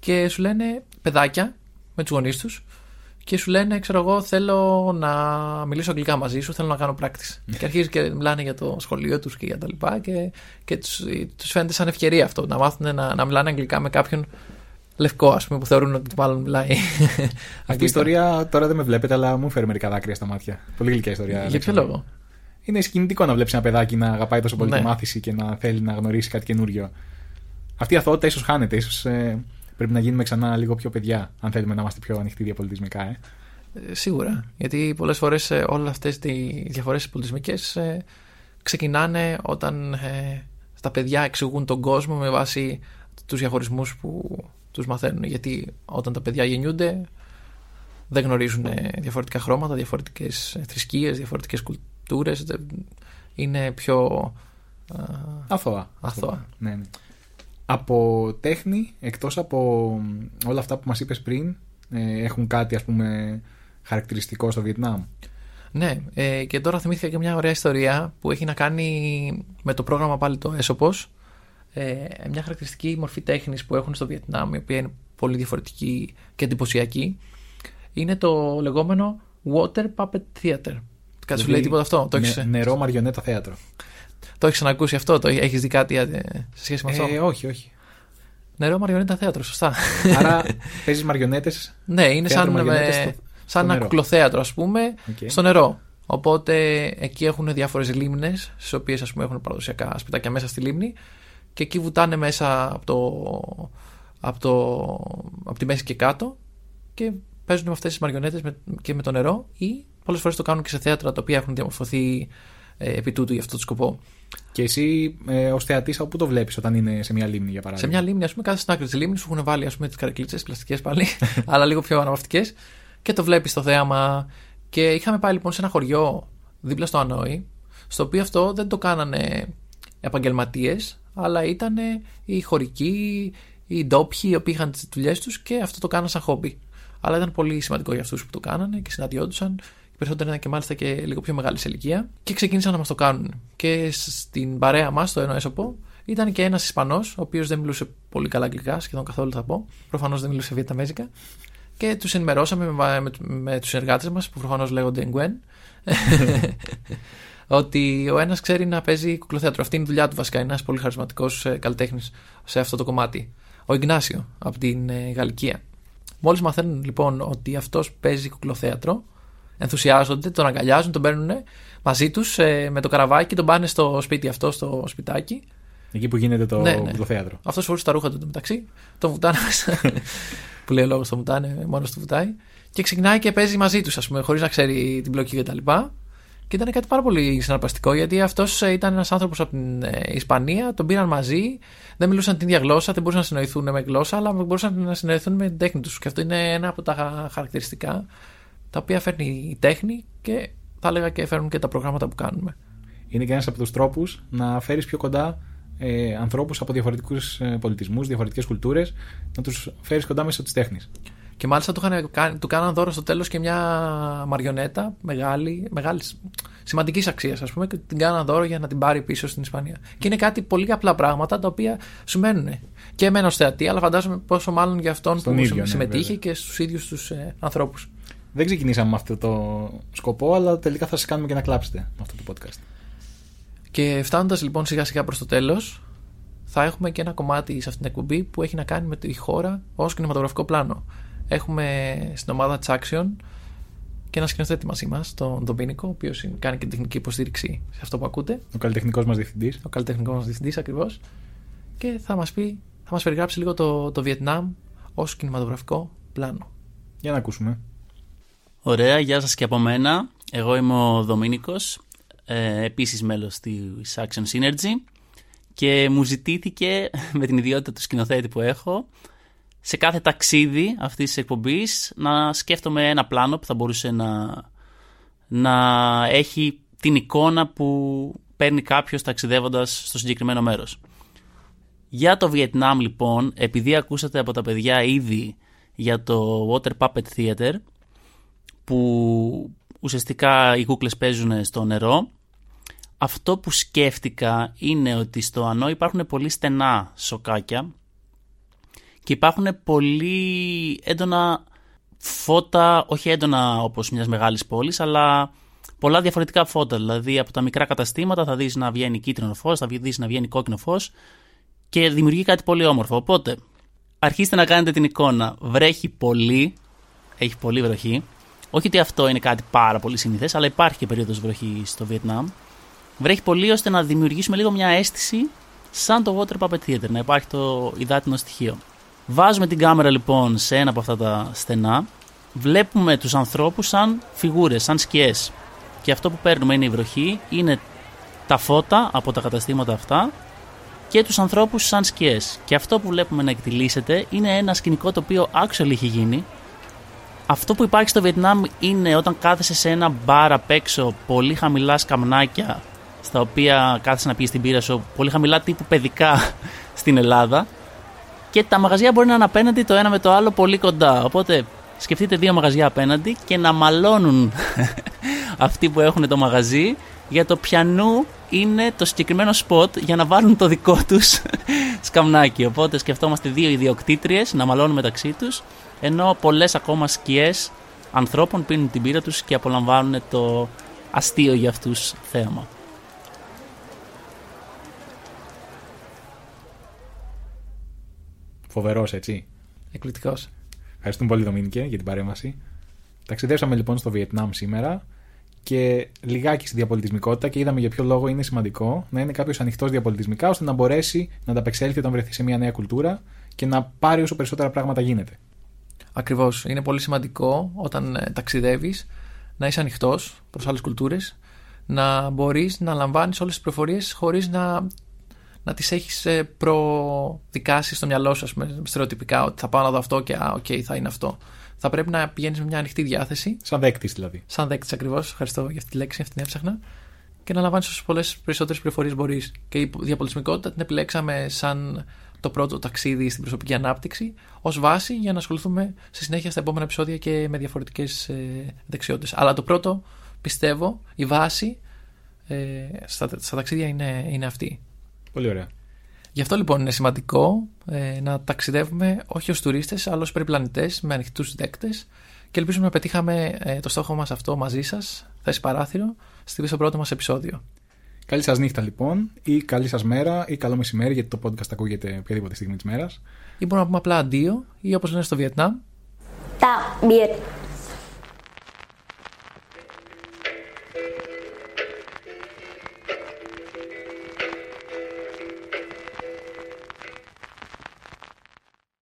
S2: και σου λένε παιδάκια με τους γονείς τους, και σου λένε, ξέρω εγώ, θέλω να μιλήσω αγγλικά μαζί σου, θέλω να κάνω practice. και αρχίζει και μιλάνε για το σχολείο τους και για τα λοιπά, και, και τους τους φαίνεται σαν ευκαιρία αυτό, να μάθουν να, να μιλάνε αγγλικά με κάποιον λευκό, ας πούμε, που θεωρούν ότι μάλλον μιλάει.
S1: Αυτή η ιστορία τώρα δεν με βλέπετε, αλλά μου φέρει μερικά δάκρυα στα μάτια. Πολύ γλυκιά ιστορία.
S2: Για ποιο
S1: Αλέξανδρε.
S2: λόγο;
S1: Είναι συγκινητικό να βλέπεις ένα παιδάκι να αγαπάει τόσο πολύ
S2: Ναι.
S1: τη μάθηση και να θέλει να γνωρίσει κάτι καινούριο. Αυτή η αθωότητα ίσως χάνεται. ίσως ε, πρέπει να γίνουμε ξανά λίγο πιο παιδιά, αν θέλουμε να είμαστε πιο ανοιχτοί διαπολιτισμικά. Ε.
S2: Ε, Σίγουρα. Γιατί πολλές φορές όλες αυτές οι διαφορές πολιτισμικές ξεκινάνε όταν ε, τα παιδιά εξηγούν τον κόσμο με βάση τους διαχωρισμούς που τους μαθαίνουν. Γιατί όταν τα παιδιά γεννιούνται δεν γνωρίζουν ε, διαφορετικά χρώματα, διαφορετικές θρησκείες, διαφορετικές κουλτούρες. δεν- Είναι πιο ε,
S1: Αθώα.
S2: αθώα.
S1: Ναι, ναι. Από τέχνη, εκτός από όλα αυτά που μας είπες πριν, ε, έχουν κάτι ας πούμε χαρακτηριστικό στο Βιετνάμ.
S2: Ναι, ε, και τώρα θυμήθηκα και μια ωραία ιστορία που έχει να κάνει με το πρόγραμμα πάλι το έσωπος. Ε, μια χαρακτηριστική μορφή τέχνης που έχουν στο Βιετνάμ, η οποία είναι πολύ διαφορετική και εντυπωσιακή, είναι το λεγόμενο Water Puppet Theater. Κάτι σου λέει
S1: Δηλαδή,
S2: τίποτα αυτό, το
S1: Ναι-
S2: έχεις,
S1: νερό μαριονέτα θέατρο.
S2: Το έχεις ξανακούσει αυτό, το έχεις δει κάτι ε, σε σχέση με αυτό;
S1: Ε, όχι, όχι.
S2: Νερό μαριονέτα θέατρο, σωστά.
S1: Άρα παίζεις μαριονέτες.
S2: ναι, είναι
S1: Θέατρο
S2: σαν,
S1: μαριονέτες
S2: με-
S1: στο-
S2: σαν
S1: στο
S2: ένα
S1: νερό.
S2: κουκλοθέατρο, ας πούμε,
S1: Οκ.
S2: στο νερό. Οπότε εκεί έχουν διάφορες λίμνες, στις οποίες έχουν παραδοσιακά σπιτάκια μέσα στη λίμνη και εκεί βουτάνε μέσα από, το, από, το, από τη μέση και κάτω και παίζουν με αυτές τις μαριονέτες με, και με το νερό ή πολλές φορές το κάνουν και σε θέατρα τα οποία έχουν διαμορφωθεί ε, επί τούτου για αυτό το σκοπό.
S1: Και εσύ ε, ως θεατής από πού το βλέπεις όταν είναι σε μια λίμνη για
S2: Σε
S1: παράδειγμα.
S2: μια λίμνη, ας πούμε, κάθε στην άκρη της λίμνης σου έχουν βάλει ας πούμε, τις καρεκλίτσε, πλαστικές πάλι, αλλά λίγο πιο αναπαυτικέ και το βλέπεις στο θέαμα. Και είχαμε πάει λοιπόν σε ένα χωριό δίπλα στο Ανόη, στο οποίο αυτό δεν το κάνανε επαγγελματίες, αλλά ήταν οι χωρικοί, οι ντόπιοι, οι οποίοι είχαν τις δουλειές τους και αυτό το κάνανε σαν χόμπι. Αλλά ήταν πολύ σημαντικό για αυτούς που το κάνανε και συναντιόντουσαν. Οι περισσότεροι ήταν και μάλιστα και λίγο πιο μεγάλης σε ηλικία και ξεκίνησαν να μας το κάνουν. Και στην παρέα μας, στο ένα έσωπο, ήταν και ένας Ισπανός, ο οποίος δεν μιλούσε πολύ καλά αγγλικά, σχεδόν καθόλου θα πω. Προφανώς δεν μιλούσε βιετναμέζικα. Και τους ενημερώσαμε με, με, με τους συνεργάτε μας, που προφανώς λέγονται Γκουέν, ότι ο ένας ξέρει να παίζει κουκλοθέατρο. Αυτή είναι η δουλειά του βασικά. Είναι ένας πολύ χαρισματικός καλλιτέχνης σε αυτό το κομμάτι. Ο Ιγνάσιο από την ε, Γαλλικία. Μόλις μαθαίνουν λοιπόν ότι αυτός παίζει κουκλοθέατρο, ενθουσιάζονται, τον αγκαλιάζουν, τον παίρνουν μαζί τους με το καραβάκι, τον πάνε στο σπίτι αυτό, στο σπιτάκι.
S1: Εκεί που γίνεται το
S2: Ναι, ναι.
S1: το θέατρο.
S2: Αυτός φορούσε τα ρούχα του μεταξύ, τον βουτάνε μέσα. που λέει ο λόγος, τον βουτάνε, μόνος του βουτάει. Και ξεκινάει και παίζει μαζί τους, ας πούμε, χωρίς να ξέρει την πλοκή κτλ. Και ήταν κάτι πάρα πολύ συναρπαστικό γιατί αυτός ήταν ένας άνθρωπος από την ε, Ισπανία, τον πήραν μαζί, δεν μιλούσαν την ίδια γλώσσα, δεν μπορούσαν να συνοηθούν με γλώσσα, αλλά μπορούσαν να συνοηθούν με την τέχνη τους. Και αυτό είναι ένα από τα χαρακτηριστικά τα οποία φέρνει η τέχνη και θα έλεγα και φέρνουν και τα προγράμματα που κάνουμε.
S1: Είναι και ένας από τους τρόπους να φέρεις πιο κοντά ε, ανθρώπους από διαφορετικούς πολιτισμούς, διαφορετικές κουλτούρες, να τους φέρεις κοντά μέσω της τέχνης.
S2: Και μάλιστα του, είχαν, κάνει- του κάναν δώρο στο τέλος και μια μαριονέτα μεγάλη, μεγάλης σημαντικής αξίας, ας πούμε, και την κάναν δώρο για να την πάρει πίσω στην Ισπανία. Και είναι κάτι πολύ απλά πράγματα τα οποία σου μένουν. Και εμένα ως θεατή, αλλά φαντάζομαι πόσο μάλλον για αυτόν
S1: Στον
S2: που
S1: ίδιο, ναι,
S2: συμμετείχε
S1: βέβαια.
S2: και στους ίδιους τους ε, ανθρώπους.
S1: Δεν ξεκινήσαμε με αυτό το σκοπό, αλλά τελικά θα σας κάνουμε και να κλάψετε με αυτό το podcast.
S2: Και φτάνοντας λοιπόν σιγά σιγά προς το τέλος, θα έχουμε και ένα κομμάτι σε αυτήν την εκπομπή που έχει να κάνει με τη χώρα ως κινηματογραφικό πλάνο. Έχουμε στην ομάδα Tsaxion και ένα σκηνοθέτη μαζί μας, τον Ντομπίνικο, ο οποίος κάνει και την τεχνική υποστήριξη σε αυτό που ακούτε.
S1: Ο καλλιτεχνικός μας διευθυντής.
S2: Ο καλλιτεχνικός μας διευθυντής ακριβώς. Και θα μας πει, θα μας περιγράψει λίγο το, το Βιετνάμ ως κινηματογραφικό πλάνο.
S1: Για να ακούσουμε.
S6: Ωραία, γεια σας και από μένα. Εγώ είμαι ο Δομήνικος, ε, επίσης μέλος της Action Synergy και μου ζητήθηκε με την ιδιότητα του σκηνοθέτη που έχω σε κάθε ταξίδι αυτής της εκπομπής να σκέφτομαι ένα πλάνο που θα μπορούσε να, να έχει την εικόνα που παίρνει κάποιος ταξιδεύοντας στο συγκεκριμένο μέρος. Για το Βιετνάμ λοιπόν, επειδή ακούσατε από τα παιδιά ήδη για το Water Puppet Theater, που ουσιαστικά οι κούκλες παίζουν στο νερό. Αυτό που σκέφτηκα είναι ότι στο Ανώ υπάρχουν πολύ στενά σοκάκια και υπάρχουν πολύ έντονα φώτα, όχι έντονα όπως μιας μεγάλης πόλης, αλλά πολλά διαφορετικά φώτα. Δηλαδή από τα μικρά καταστήματα θα δεις να βγαίνει κίτρινο φως, θα δεις να βγαίνει κόκκινο φως και δημιουργεί κάτι πολύ όμορφο. Οπότε αρχίστε να κάνετε την εικόνα. Βρέχει πολύ, έχει πολύ βροχή. Όχι ότι αυτό είναι κάτι πάρα πολύ συνηθές, αλλά υπάρχει και περίοδος βροχή στο Βιετνάμ. Βρέχει πολύ ώστε να δημιουργήσουμε λίγο μια αίσθηση σαν το Water Puppet Theater, να υπάρχει το υδάτινο στοιχείο. Βάζουμε την κάμερα λοιπόν σε ένα από αυτά τα στενά. Βλέπουμε τους ανθρώπους σαν φιγούρες, σαν σκιές. Και αυτό που παίρνουμε είναι η βροχή, είναι τα φώτα από τα καταστήματα αυτά και τους ανθρώπους σαν σκιές. Και αυτό που βλέπουμε να εκτιλήσεται είναι ένα σκηνικό το οποίο actually έχει γίνει. Αυτό που υπάρχει στο Βιετνάμ είναι όταν κάθεσαι σε ένα μπαρ απ' έξω, πολύ χαμηλά σκαμνάκια, στα οποία κάθεσαι να πιεις την πύρα σου, πολύ χαμηλά τύπου παιδικά στην Ελλάδα. Και τα μαγαζιά μπορεί να είναι απέναντι το ένα με το άλλο πολύ κοντά. Οπότε σκεφτείτε δύο μαγαζιά απέναντι και να μαλώνουν αυτοί που έχουν το μαγαζί για το πιανού είναι το συγκεκριμένο σποτ για να βάλουν το δικό τους σκαμνάκι. Οπότε σκεφτόμαστε δύο ιδιοκτήτριες να μαλώνουν μεταξύ τους ενώ πολλές ακόμα σκιές ανθρώπων πίνουν την πύρα τους και απολαμβάνουν το αστείο για αυτούς θέαμα.
S1: Φοβερός, έτσι.
S2: Εκπληκτικός.
S1: Ευχαριστούμε πολύ, Δομήνικε, για την παρέμβαση. Ταξιδέψαμε λοιπόν στο Βιετνάμ σήμερα και λιγάκι στη διαπολιτισμικότητα και είδαμε για ποιο λόγο είναι σημαντικό να είναι κάποιος ανοιχτός διαπολιτισμικά ώστε να μπορέσει να ανταπεξέλθει όταν βρεθεί σε μια νέα κουλτούρα και να πάρει όσο περισσότερα πράγματα γίνεται.
S2: Ακριβώς. Είναι πολύ σημαντικό όταν ε, ταξιδεύεις να είσαι ανοιχτός προς άλλες κουλτούρες, να μπορείς να λαμβάνεις όλες τις πληροφορίες χωρίς να, να τις έχεις προδικάσει στο μυαλό σου, ας πούμε, στερεοτυπικά, ότι θα πάω να δω αυτό και α, οκ, θα είναι αυτό. Θα πρέπει να πηγαίνεις με μια ανοιχτή διάθεση,
S1: Σαν δέκτης δηλαδή.
S2: σαν δέκτης ακριβώς. Ευχαριστώ για αυτή τη λέξη, αυτή την έψαχνα. Και να λαμβάνεις όσο πολλές περισσότερες πληροφορίες μπορείς. Και η διαπολιτισμικότητα την επιλέξαμε σαν το πρώτο ταξίδι στην προσωπική ανάπτυξη ως βάση για να ασχοληθούμε στη συνέχεια στα επόμενα επεισόδια και με διαφορετικές ε, δεξιότητες. Αλλά το πρώτο, πιστεύω, η βάση ε, στα, στα ταξίδια είναι, είναι αυτή.
S1: Πολύ ωραία.
S2: Γι' αυτό λοιπόν είναι σημαντικό ε, να ταξιδεύουμε όχι ως τουρίστες αλλά ως περιπλανητές με ανοιχτούς δέκτες και ελπίζουμε να πετύχαμε ε, το στόχο μας αυτό μαζί σας, θέση παράθυρο, στο πρώτο μας επεισόδιο.
S1: Καλή σας νύχτα λοιπόν, ή καλή σας μέρα, ή καλό μεσημέρι, γιατί το podcast ακούγεται οποιαδήποτε στιγμή της μέρας.
S2: Ή μπορούμε να πούμε απλά αντίο ή όπως λένε στο Βιετνάμ
S4: Tạm biệt.